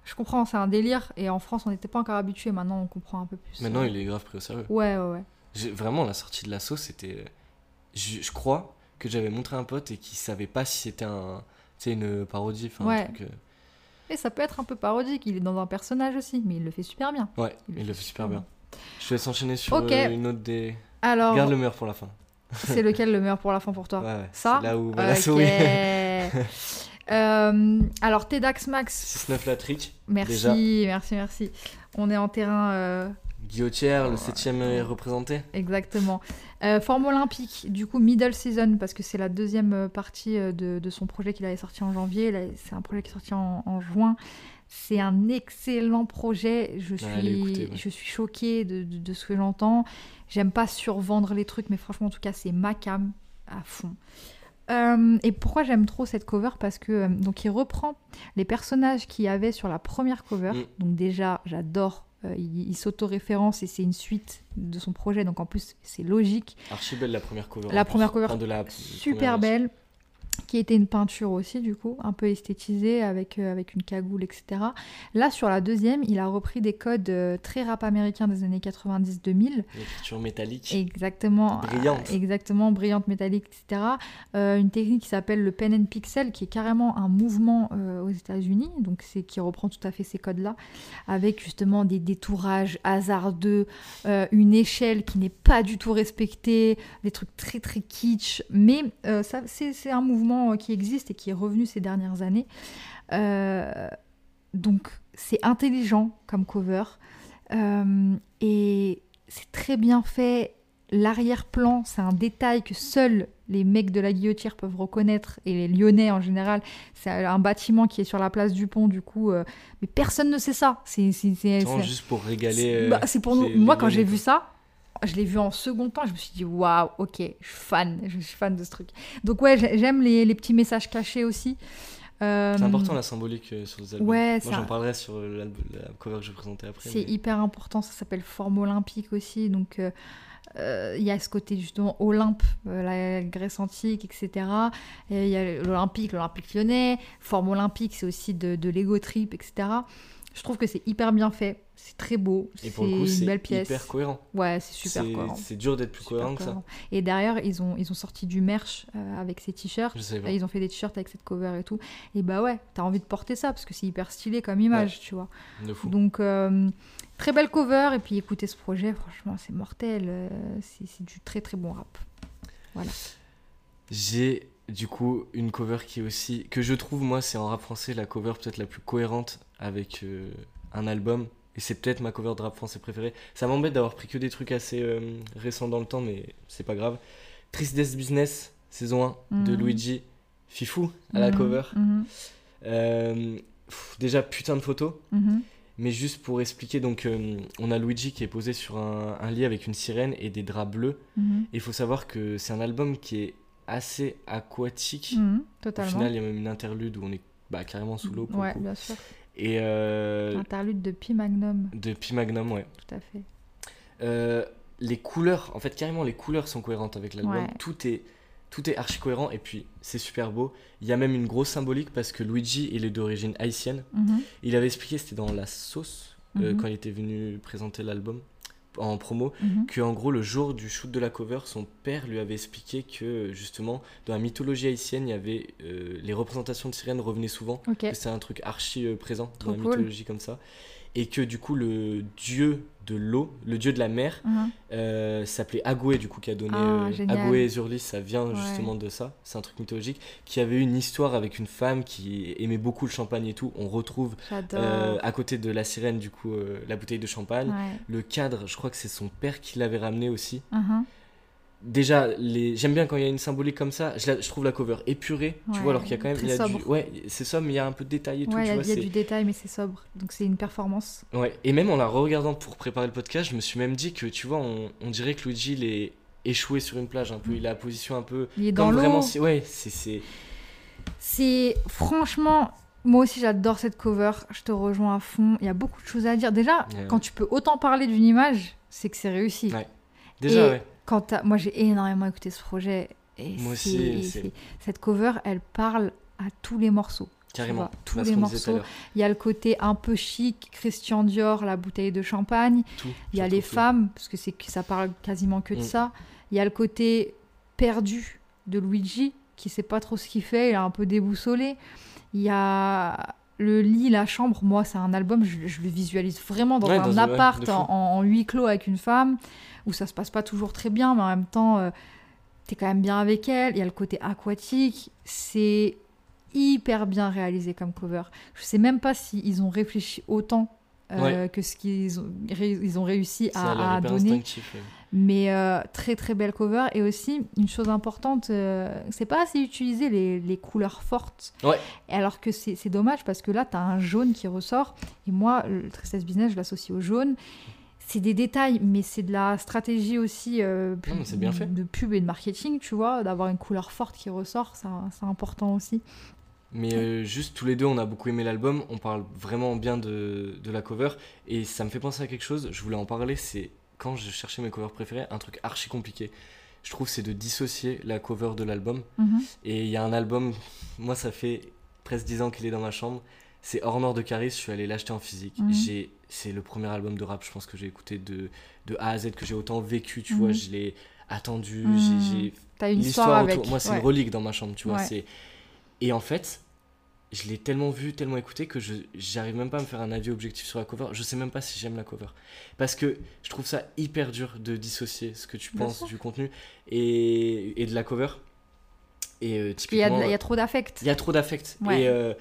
je comprends, c'est un délire. Et en France, on n'était pas encore habitué. Maintenant, on comprend un peu plus. Maintenant il est grave pris au sérieux. Ouais, ouais, ouais. Vraiment, la sortie de la sauce, c'était. Je, je crois que j'avais montré à un pote et qui savait pas si c'était un, une parodie. enfin, un Ouais. truc, euh, Et ça peut être un peu parodique. Il est dans un personnage aussi, mais il le fait super bien. Ouais, il, le fait super bien. Je te laisse enchaîner sur euh, une autre des. Alors, Garde le meilleur pour la fin. C'est lequel le meilleur pour la fin pour toi Ouais, ouais. Ça là où va la souris. Euh, alors, TEDx Max, 6-9 la trick. merci, déjà. merci, merci. On est en terrain euh, Guillotière, le 7ème est représenté. Exactement. Euh, forme olympique, du coup, middle season, parce que c'est la deuxième euh, partie euh, de, de son projet qu'il avait sorti en janvier. C'est un projet qui est sorti en, en juin. C'est un excellent projet. Je suis, allez ouais. je suis choquée de, de- de ce que j'entends. J'aime pas survendre les trucs, mais franchement, en tout cas, c'est ma cam à fond. Euh, et pourquoi j'aime trop cette cover? Parce que euh, donc il reprend les personnages qu'il y avait sur la première cover. Mm. Donc déjà, j'adore. Euh, il il s'auto-référence et c'est une suite de son projet. Donc en plus, c'est logique. Archi belle la première cover. La première cover, Enfin, de la Super première belle. Qui était une peinture aussi, du coup, un peu esthétisée avec, euh, avec une cagoule, etc. Là, sur la deuxième, il a repris des codes euh, très rap américains des années 90-2000. version. L'écriture métallique. Exactement. Brillante. euh, exactement, brillante, métallique, etc. Euh, une technique qui s'appelle le pen and pixel, qui est carrément un mouvement aux États-Unis, donc c'est qui reprend tout à fait ces codes-là, avec justement des détourages hasardeux, une échelle qui n'est pas du tout respectée, des trucs très très kitsch, mais ça, c'est un mouvement euh, qui existe et qui est revenu ces dernières années. Euh, donc c'est intelligent comme cover euh, et c'est très bien fait. L'arrière-plan, c'est un détail que seuls les mecs de la guillotière peuvent reconnaître et les Lyonnais en général. C'est un bâtiment qui est sur la place du pont, du coup, euh, mais personne ne sait ça. C'est, juste pour régaler. c'est bah, pour nous. Moi, quand j'ai vu ça, je l'ai vu en second temps. Je me suis dit, waouh, ok, je suis fan. Je suis fan de ce truc. Donc, ouais, j'ai- j'aime les, les petits messages cachés aussi. Euh, C'est important la symbolique euh, sur les albums. Ouais, Moi j'en parlerai sur la cover que je vais présenter après. C'est mais- hyper important, ça s'appelle forme olympique aussi. Donc, euh, euh, il y a ce côté justement Olympe, la Grèce antique, etc. Et Il y a l'Olympique, l'Olympique lyonnais. Forme olympique, c'est aussi de, de l'ego trip, etc. Je trouve que c'est hyper bien fait, c'est très beau, Et c'est pour le coup, une c'est belle pièce. hyper cohérent. Ouais, c'est super cohérent. C'est dur d'être plus cohérent que ça. Et derrière, ils ont, ils ont sorti du merch euh, avec ces t-shirts. Ils ont fait des t-shirts avec cette cover et tout. Et bah ouais, t'as envie de porter ça parce que c'est hyper stylé comme image, tu vois. De fou. Donc, euh, très belle cover. Et puis, écoutez ce projet, franchement, c'est mortel. euh, c'est du très très bon rap. J'ai du coup une cover qui est aussi. que je trouve, moi, c'est en rap français la cover peut-être la plus cohérente avec euh, un album. Et c'est peut-être ma cover de rap français préférée. Ça m'embête d'avoir pris que des trucs assez euh, récents dans le temps, mais c'est pas grave. Tristesse Business, saison 1 de Mhm. Luigi. Fifou à la Mhm, cover. mhm, Euh, pff, déjà, putain de photos. mhm. Mais juste pour expliquer, donc euh, on a Luigi qui est posé sur un, un lit avec une sirène et des draps bleus. Et il faut savoir que c'est un album qui est assez aquatique. Au final, il y a même une interlude où on est bah, carrément sous l'eau ouais, bien sûr. Et euh, Interlude de Pi Magnum, de Pi Magnum, ouais. tout à fait. Euh, les couleurs, en fait, carrément, les couleurs sont cohérentes avec l'album. Ouais. Tout est. Tout est archi cohérent et puis c'est super beau. Il y a même une grosse symbolique parce que Luigi, il est d'origine haïtienne. Mhm, Il avait expliqué, c'était dans La Sauce, euh, Mhm. quand il était venu présenter l'album en promo, mhm. que en gros le jour du shoot de la cover, son père lui avait expliqué que justement dans la mythologie haïtienne, il y avait euh, les représentations de sirènes revenaient souvent, que c'est un truc archi euh, présent Trop dans la mythologie comme ça, et que du coup le dieu de l'eau, le dieu de la mer, Mhm. euh, s'appelait Agoué du coup qui a donné Ah, euh. Agoué et Zurli, ça vient Ouais. justement de ça, c'est un truc mythologique, qui avait une histoire avec une femme qui aimait beaucoup le champagne et tout, on retrouve euh, à côté de la sirène du coup la bouteille de champagne. Ouais. Le cadre, je crois que c'est son père qui l'avait ramené aussi. Mhm. Déjà, les... j'aime bien quand il y a une symbolique comme ça. Je, la- je trouve la cover épurée, tu vois, alors qu'il y a quand même. il y a du... sobre. Ouais, c'est ça, mais il y a un peu de détail et tout, Ouais, il y a, vois. il y a c'est- du détail, mais c'est sobre. Donc c'est une performance. ouais. Et même en la regardant pour préparer le podcast, je me suis même dit que, tu vois, on, on dirait que Luigi, il est échoué sur une plage un peu. Il a la position un peu. Il est dans l'eau. vraiment. Ouais, c'est. c'est- C'est franchement, moi aussi j'adore cette cover. Je te rejoins à fond. Il y a beaucoup de choses à dire. Déjà, quand tu peux autant parler d'une image, c'est que c'est réussi. Ouais. Déjà, Et- ouais. Quand moi j'ai énormément écouté ce projet. Et Moi aussi, c'est- Cette cover, elle parle à tous les morceaux. Carrément. tous les morceaux. Il y a le côté un peu chic, Christian Dior, la bouteille de champagne. Tout. Il y a les tout. femmes, parce que c'est ça parle quasiment que de Mm. ça. Il y a le côté perdu de Luigi, qui sait pas trop ce qu'il fait, il est un peu déboussolé. Il y a le lit, la chambre. Moi, c'est un album, je, je le visualise vraiment dans Ouais, un dans appart en huis clos avec une femme, où ça se passe pas toujours très bien, mais en même temps, euh, t'es quand même bien avec elle. Il y a le côté aquatique. C'est hyper bien réalisé comme cover. Je sais même pas s'ils ont réfléchi autant euh, que ce qu'ils ont, ils ont réussi à, donner. Mais euh, très très belle cover. Et aussi, une chose importante, euh, c'est pas assez utilisé les, les couleurs fortes. Ouais. Alors que c'est dommage parce que là, tu as un jaune qui ressort. Et moi, le Tristesse Business, je l'associe au jaune. C'est des détails, mais c'est de la stratégie aussi bien fait. de pub et de marketing, tu vois, d'avoir une couleur forte qui ressort, c'est important aussi. Mais euh, juste tous les deux, on a beaucoup aimé l'album. On parle vraiment bien de, de, la cover. Et ça me fait penser à quelque chose. Je voulais en parler. C'est quand je cherchais mes covers préférés, un truc archi compliqué. Je trouve c'est de dissocier la cover de l'album. Mhm. Et il y a un album, moi ça fait presque 10 ans qu'il est dans ma chambre. C'est Hors Nord de Caris. Je suis allé l'acheter en physique. Mhm. j'ai C'est le premier album de rap, je pense, que j'ai écouté de, de A à Z, que j'ai autant vécu. Tu vois, mhm. je l'ai attendu. J'ai. T'as une histoire, avec. Moi, c'est une relique dans ma chambre, tu vois. c'est Et en fait, je l'ai tellement vu, tellement écouté que je j'arrive même pas à me faire un avis objectif sur la cover. Je sais même pas si j'aime la cover. Parce que je trouve ça hyper dur de dissocier ce que tu penses du contenu et, et, de la cover. Et euh, il, y a, il y a trop d'affect. Il y a trop d'affect. Et, euh,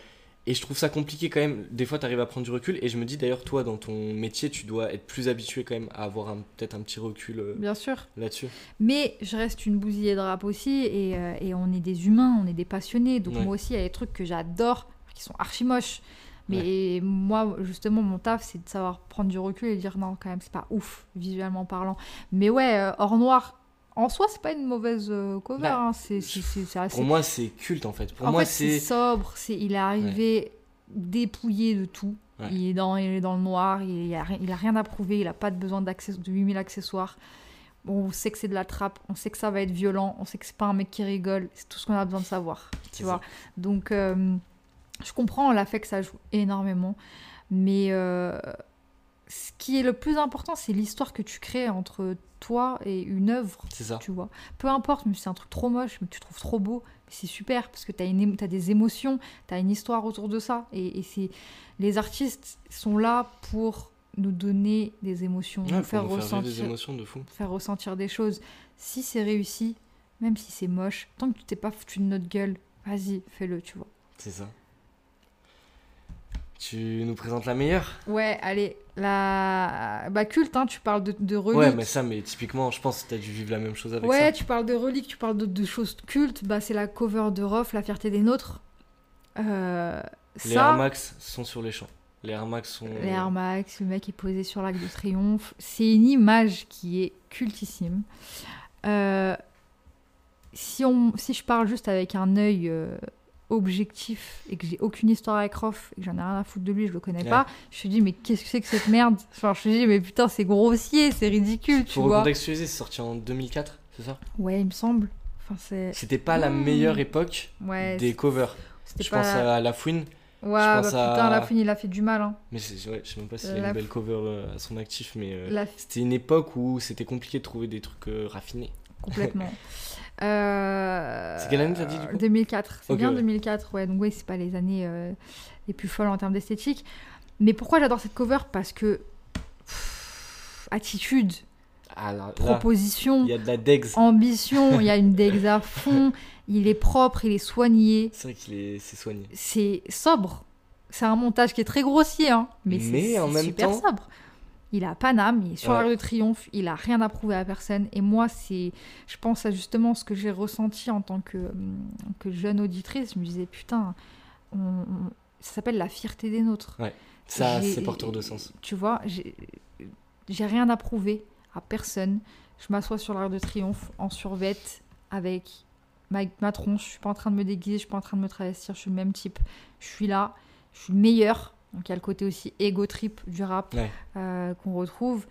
et je trouve ça compliqué quand même. Des fois, tu arrives à prendre du recul. Et je me dis d'ailleurs, toi, dans ton métier, tu dois être plus habitué quand même à avoir peut-être un petit recul euh, Bien sûr. là-dessus. Mais je reste une bousillée de rap aussi. Et, euh, et on est des humains, on est des passionnés. Donc moi aussi, il y a des trucs que j'adore, qui sont archi moches. Mais moi, justement, mon taf, c'est de savoir prendre du recul et dire non, quand même, c'est pas ouf, visuellement parlant. Mais ouais, euh, hors noir, en soi, c'est pas une mauvaise euh, cover. Bah, hein. c'est, assez... Pour moi, c'est culte en fait. Pour moi, c'est sobre. C'est, il est arrivé dépouillé de tout. Il, est dans, il est dans le noir. Il a, il a rien à prouver. Il a pas de besoin de 8000 accessoires. Bon, on sait que c'est de la trappe. On sait que ça va être violent. On sait que c'est pas un mec qui rigole. C'est tout ce qu'on a besoin de savoir. Tu vois. Donc, euh, je comprends fait que ça joue énormément. Mais euh, ce qui est le plus important, c'est l'histoire que tu crées entre toi et une œuvre. C'est ça. Tu vois. Peu importe, mais c'est un truc trop moche, mais tu trouves trop beau, c'est super parce que tu as, as, des émotions, tu as une histoire autour de ça. Et, et les artistes sont là pour nous donner des émotions, nous faire, ressentir, des émotions de faire ressentir des choses. Si c'est réussi, même si c'est moche, tant que tu t'es pas foutu de notre gueule, vas-y, fais-le, tu vois. C'est ça. Tu nous présentes la meilleure? Ouais, allez, la bah, culte, hein, tu parles de, de reliques. Ouais, mais ça, mais typiquement, je pense que tu as dû vivre la même chose avec ouais, ça. Ouais, tu parles de reliques, tu parles de, choses cultes. Bah, c'est la cover de Rof, La fierté des nôtres. Euh, les Air Max sont sur les champs. Les Air Max sont. Les Air Max, le mec est posé sur l'Arc de Triomphe. C'est une image qui est cultissime. Euh, si, on, si je parle juste avec un œil euh, objectif et que j'ai aucune histoire avec Rof et que j'en ai rien à foutre de lui, je le connais pas, je me dis mais qu'est-ce que c'est que cette merde? Enfin, je me dis mais putain, c'est grossier, c'est ridicule, tu Pour vois. recontextualiser, c'est sorti en 2004, c'est ça? Ouais, il me semble. Enfin, C'était pas la meilleure époque des covers. Je pense à La Fouine. Ouais, bah putain, La Fouine, il a fait du mal. Hein. Mais ouais, je sais même pas s'il y a une belle cover euh, à son actif, mais euh, c'était une époque où c'était compliqué de trouver des trucs euh, raffinés. Complètement. Euh, c'est quelle année t'as dit du coup 2004. C'est bien 2004, ouais. Donc oui, c'est pas les années euh, les plus folles en termes d'esthétique. Mais pourquoi j'adore cette cover? Parce que attitude, proposition, il y a de la degs. ambition, il y a une degs à fond. Il est propre, il est soigné. C'est vrai qu'il est, soigné. C'est sobre. C'est un montage qui est très grossier, hein, mais, c'est super sobre il a Paname, il est sur l'Arc de Triomphe, il a rien à prouver à personne. Et moi, c'est, je pense à justement ce que j'ai ressenti en tant que, hum, que jeune auditrice. Je me disais, putain, ça s'appelle la fierté des nôtres. Ouais, ça, c'est porteur de sens. Tu vois, j'ai rien à prouver à personne. Je m'assois sur l'Arc de Triomphe en survette avec ma, ma tronche. Je suis pas en train de me déguiser, je suis pas en train de me travestir, je suis le même type. Je suis là, je suis meilleur donc il y a le côté aussi ego trip du rap euh, qu'on retrouve.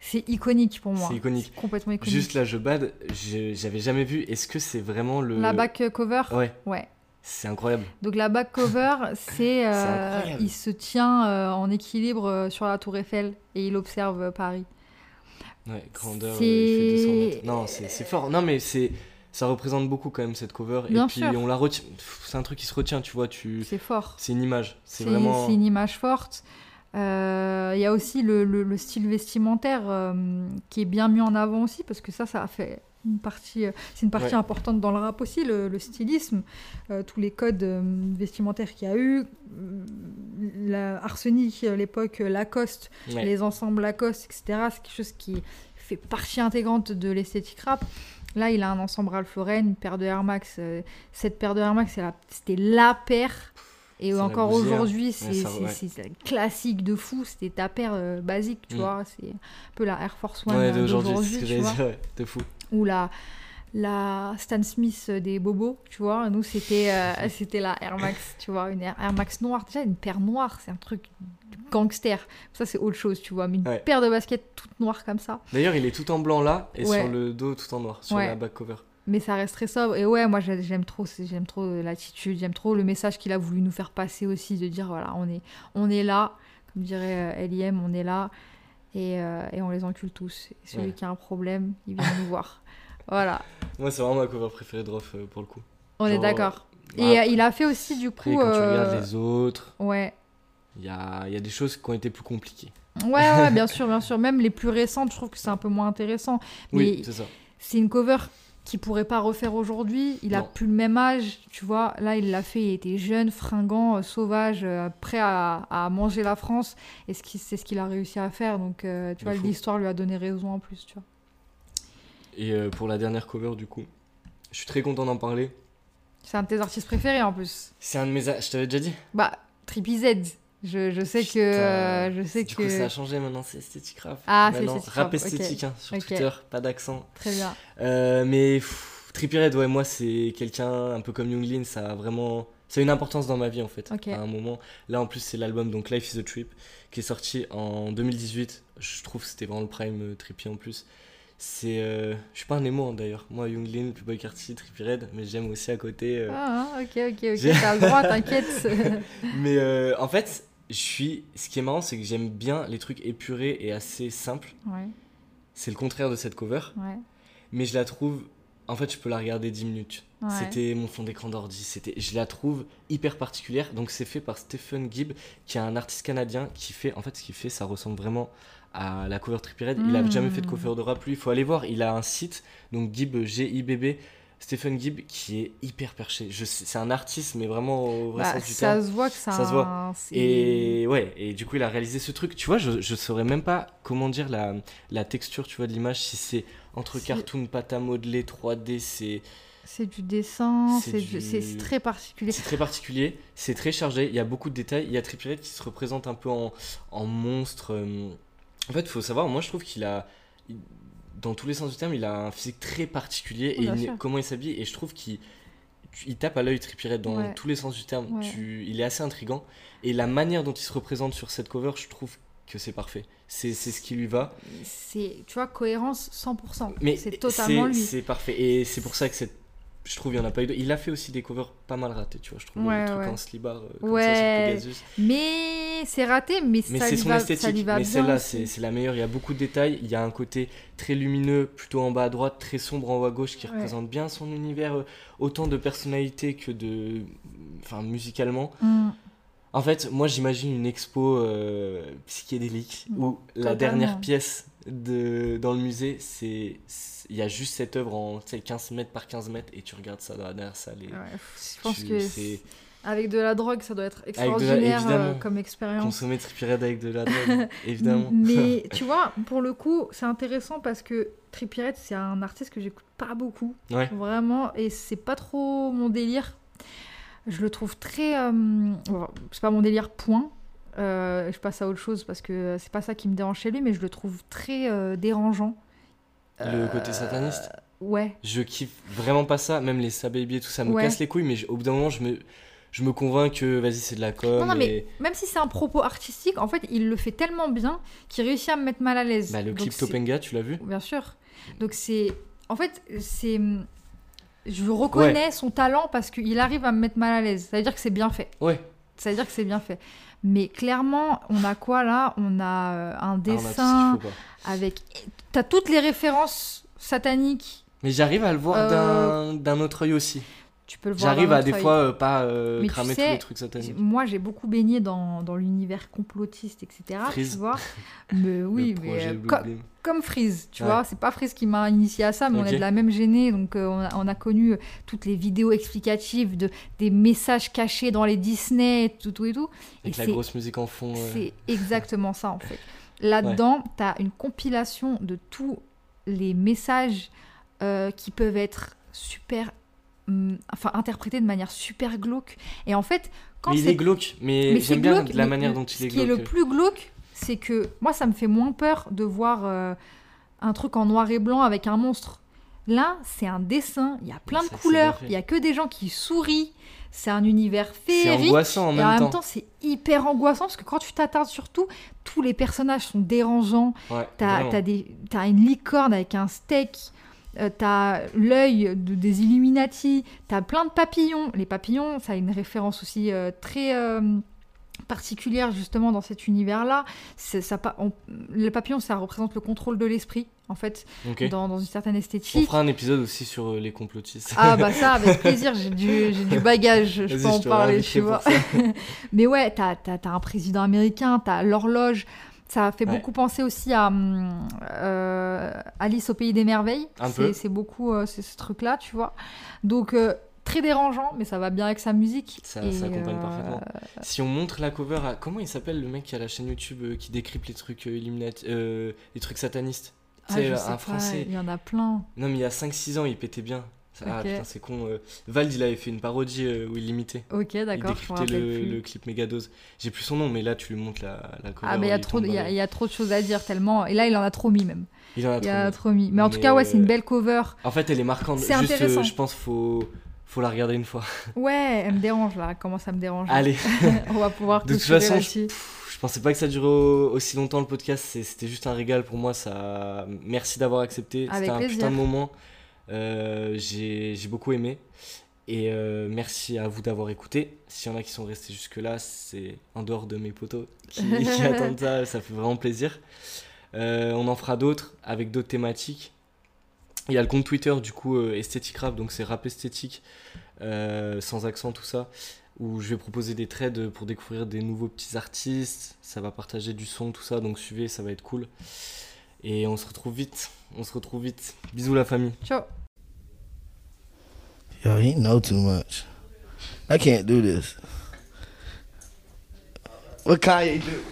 C'est iconique pour moi. C'est iconique. complètement iconique. Juste là, je bad, j'avais jamais vu. Est-ce que c'est vraiment le. La back cover? Ouais. Ouais. C'est incroyable. Donc la back cover, c'est. Euh, il se tient euh, en équilibre sur la Tour Eiffel et il observe Paris. Ouais, grandeur, il fait 200 mètres. Non, c'est fort. Non, mais c'est ça représente beaucoup quand même cette cover et puis on la retient c'est un truc qui se retient tu vois tu c'est fort c'est une image c'est vraiment c'est une image forte euh, il y a aussi le, le, style vestimentaire euh, qui est bien mis en avant aussi parce que ça ça a fait une partie, euh, c'est une partie Ouais. importante dans le rap aussi, le, le stylisme, tous les codes vestimentaires qu'il y a eu, la Arsenic à l'époque, Lacoste, Ouais. les ensembles Lacoste, etc. C'est quelque chose qui fait partie intégrante de l'esthétique rap. Là, il a un ensemble Ralph Lauren, une paire de Air Max. euh, cette paire de Air Max, c'était la paire. Et encore aujourd'hui, c'est ouais. classique de fou. C'était ta paire euh, basique, tu Mm. vois. C'est un peu la Air Force One Ouais, euh, d'aujourd'hui, c'est ce que tu j'allais vois dire, ouais, de fou. ou la, la Stan Smith des bobos, tu vois. Nous, c'était euh, c'était la Air Max, tu vois, une Air, Air Max noire. Déjà, une paire noire, c'est un truc gangster. Ça, c'est autre chose, tu vois. Mais une Ouais. paire de baskets toute noire comme ça. D'ailleurs, il est tout en blanc là et Ouais. sur le dos tout en noir, sur Ouais. la back cover. Mais ça reste très sobre. Et ouais, moi, j'ai- j'aime trop, j'aime trop l'attitude, j'aime trop le message qu'il a voulu nous faire passer aussi, de dire, voilà, on est, on est là, comme dirait euh, L.I.M., on est là, et, euh, et on les encule tous. Et celui Ouais. qui a un problème, il vient nous voir. Voilà, Moi, c'est vraiment ma cover préférée de Rof euh, pour le coup. on est d'accord. Bah, Et euh, il a fait aussi, du Après, coup... quand tu euh, regardes les autres, Ouais, il y a, y a des choses qui ont été plus compliquées. ouais, ouais, bien sûr, bien sûr. Même les plus récentes, je trouve que c'est un peu moins intéressant. Oui, Mais c'est ça. c'est une cover qu'il pourrait pas refaire aujourd'hui. Il a Non. plus le même âge, tu vois. Là, il l'a fait, il était jeune, fringant, euh, sauvage, euh, prêt à, à manger la France. Et ce qui- c'est ce qu'il a réussi à faire. Donc, euh, tu vois, l'histoire lui a donné raison en plus, tu vois. Et euh, pour la dernière cover, du coup, je suis très content d'en parler. C'est un de tes artistes préférés en plus. C'est un de mes. a- Je t'avais déjà dit Bah, Trippy Z. Je, je sais que. Euh, je sais du que. coup, ça a changé maintenant, c'est esthétique rap. Ah, c'est esthétique rap esthétique hein, sur. Twitter, pas d'accent. Très bien. Euh, mais pff, Trippie Redd, ouais, moi, c'est quelqu'un un peu comme Younglin, ça a vraiment. Ça a une importance dans ma vie en fait. À un moment. Là, en plus, c'est l'album donc Life is a Trip qui est sorti en 2018. Je trouve que c'était vraiment le prime euh, Trippie en plus. C'est. euh, Je suis pas un émo hein, d'ailleurs. Moi, Younglin, Playboy Carty, Trippie Redd, mais j'aime aussi à côté. euh, Ah, ah, ok, ok, ok. T'as le droit, t'inquiète. Mais euh, en fait, je suis. Ce qui est marrant, c'est que j'aime bien les trucs épurés et assez simples. ouais, C'est le contraire de cette cover, ouais. mais je la trouve. En fait, je peux la regarder 10 minutes. ouais. C'était mon fond d'écran d'ordi. C'était, je la trouve hyper particulière. Donc c'est fait par Stephen Gibb, qui est un artiste canadien qui fait, en fait, ce qu'il fait, ça ressemble vraiment à la cover Redd. Il a Mm. jamais fait de cover de rap lui. Il faut aller voir. Il a un site, donc Gibb G I B B. Stephen Gibb qui est hyper perché. Je c'est un artiste, mais vraiment au vrai Bah, sens du terme. ça se voit que ça, Ça se voit. un- Et ouais, et du coup, il a réalisé ce truc. Tu vois, je, je saurais même pas comment dire la, la texture, tu vois, de l'image, si c'est entre cartoon, pâte à modeler, 3D, c'est C'est du dessin, C'est du- très particulier. c'est très particulier, c'est très chargé, il y a beaucoup de détails. Il y a Trippie Redd qui se représente un peu en, en monstre. euh. En fait, il faut savoir, moi je trouve qu'il a, dans tous les sens du terme, il a un physique très particulier et il- sûr. comment il s'habille. Et je trouve qu'il il tape à l'œil Trippie Redd dans Ouais. tous les sens du terme. Ouais. Tu, il est assez intrigant. Et la manière dont il se représente sur cette cover, je trouve que c'est parfait. C'est c'est ce qui lui va. C'est, tu vois, cohérence 100%. Mais c'est totalement lui. C'est parfait. Et c'est pour ça que cette je trouve il y en a pas eu. de- Il a fait aussi des covers pas mal ratés, tu vois. Je trouve Ouais, le truc ouais. en slibard euh, comme Ouais. ça sur Pegasus. Mais c'est raté, mais, Mais c'est son va, esthétique. Mais celle-là, c'est la meilleure. Il y a beaucoup de détails. Il y a un côté très lumineux, plutôt en bas à droite, très sombre en haut à gauche, qui représente bien son univers, euh, autant de personnalité que de. Enfin, musicalement. Mm. En fait, moi j'imagine une expo euh, psychédélique Mm, où la dernière pièce de, dans le musée, c'est il y a juste cette œuvre en tu sais, 15 mètres par 15 mètres et tu regardes ça dans la dernière salle. Et Ouais, pff, je pense tu- que c'est avec de la drogue, ça doit être la- extraordinaire euh, comme expérience. consommer Trippie Redd avec de la drogue, évidemment. Mais tu vois, pour le coup, c'est intéressant parce que Trippie Redd, c'est un artiste que j'écoute pas beaucoup. Ouais. Vraiment, et c'est pas trop mon délire. Je le trouve très. euh, c'est pas mon délire, point. Euh, je passe à autre chose parce que c'est pas ça qui me dérange chez lui, mais je le trouve très euh, dérangeant. Le Euh, côté sataniste Ouais. Je kiffe vraiment pas ça, même les Sababy et tout ça me Ouais. casse les couilles, mais je- au bout d'un moment, je me, je me convainc que vas-y, c'est de la com. Non, non, mais même si c'est un propos artistique, en fait, il le fait tellement bien qu'il réussit à me mettre mal à l'aise. Bah, le clip Topenga, tu l'as vu Bien sûr. Donc c'est. En fait, c'est. Je reconnais son talent parce qu'il arrive à me mettre mal à l'aise. Ça veut dire que c'est bien fait. Ouais. Ça veut dire que c'est bien fait. Mais clairement, on a quoi là? On a euh, un Ah, dessin quoi. avec. T'as toutes les références sataniques. Mais j'arrive à le voir Euh, d'un- d'un autre œil aussi. Tu peux le voir. J'arrive à des œil. fois euh, pas euh, Mais tu cramer tous les trucs sataniques. Moi, j'ai beaucoup baigné dans, dans l'univers complotiste, etc. Freeze. Tu vois Mais oui, mais euh, comme Freeze, tu Ouais. vois. C'est pas Freeze qui m'a initié à ça, mais on est de la même gênée. Donc, euh, on, a, on a connu toutes les vidéos explicatives de, des messages cachés dans les Disney, tout, tout et tout. Avec et la grosse musique en fond. C'est exactement ça, en fait. Là-dedans, tu as une compilation de tous les messages qui peuvent être super. Hum, enfin, interprétés de manière super glauque. Et en fait, quand Mais il c'est est glauque, mais, mais c'est j'aime bien glauque, la manière dont il Ce est qui est glauque. le plus glauque, c'est que moi, ça me fait moins peur de voir euh, un truc en noir et blanc avec un monstre. Là, c'est un dessin, il y a plein de c'est couleurs, il y a que des gens qui sourient. C'est un univers C'est féerique. angoissant en et même en temps. même temps, c'est hyper angoissant parce que quand tu t'attardes sur tout, tous les personnages sont dérangeants. Ouais, T'as as des- t'as une licorne avec un steak. Euh, t'as l'œil de- des Illuminati, t'as plein de papillons. Les papillons, ça a une référence aussi euh, très euh, particulière justement dans cet univers-là. Ça, on- les papillons, ça représente le contrôle de l'esprit, en fait, dans, dans une certaine On esthétique. fera un épisode aussi sur les complotistes. Ah bah ça, avec plaisir, j'ai du, bagage, je peux en parler, tu vois. Mais ouais, t'as as, un président américain, t'as l'horloge. Ça fait Ouais. beaucoup penser aussi à hum, euh, Alice au pays des merveilles. C'est- beaucoup euh, ce truc-là, tu vois. Donc euh, très dérangeant, mais ça va bien avec sa musique. Ça, Et, ça accompagne parfaitement. Si on montre la cover à... Comment il s'appelle le mec qui a la chaîne YouTube qui décrypte les trucs Illuminati... les trucs satanistes? Ah, C'est je sais un pas, français. Il y en a plein. Non mais il y a 5-6 ans il pétait bien. Ah putain c'est con. euh, Vald il avait fait une parodie euh, où il l'imitait. Ok, Il d'accord, je me décryptait le, le clip Megadose. J'ai plus son nom mais là tu lui montres la, la cover. Ah, mais il y, a il trop, tombe il y, dans a, les- il y a trop de choses à dire tellement. Et là, il en a trop mis même. Il en a Il trop a mis. trop mis. Mais en tout cas, ouais, c'est une euh, belle cover. En fait elle est marquante. C'est euh, intéressant. je pense faut faut la regarder une fois. Ouais, elle me dérange là. Comment ça me dérange Allez. On va pouvoir De toute façon, là-dessus. Je pensais pas que ça durait au- aussi longtemps le podcast. C'était juste un régal pour moi. Ça, merci d'avoir accepté. C'était un plaisir. putain de moment. Euh, J'ai j'ai beaucoup aimé. Et euh, merci à vous d'avoir écouté. S'il y en a qui sont restés jusque là, c'est en dehors de mes potos qui, qui attendent ça. Ça fait vraiment plaisir. Euh, on en fera d'autres avec d'autres thématiques. Il y a le compte Twitter du coup euh, Esthétique Rap, donc c'est rap esthétique, sans accent tout ça, où je vais proposer des trades pour découvrir des nouveaux petits artistes. Ça va partager du son, tout ça, donc suivez, ça va être cool. Et on se retrouve vite. On se retrouve vite. Bisous la famille. Ciao. Yo, he know too much. I can't do this. What Kanye do?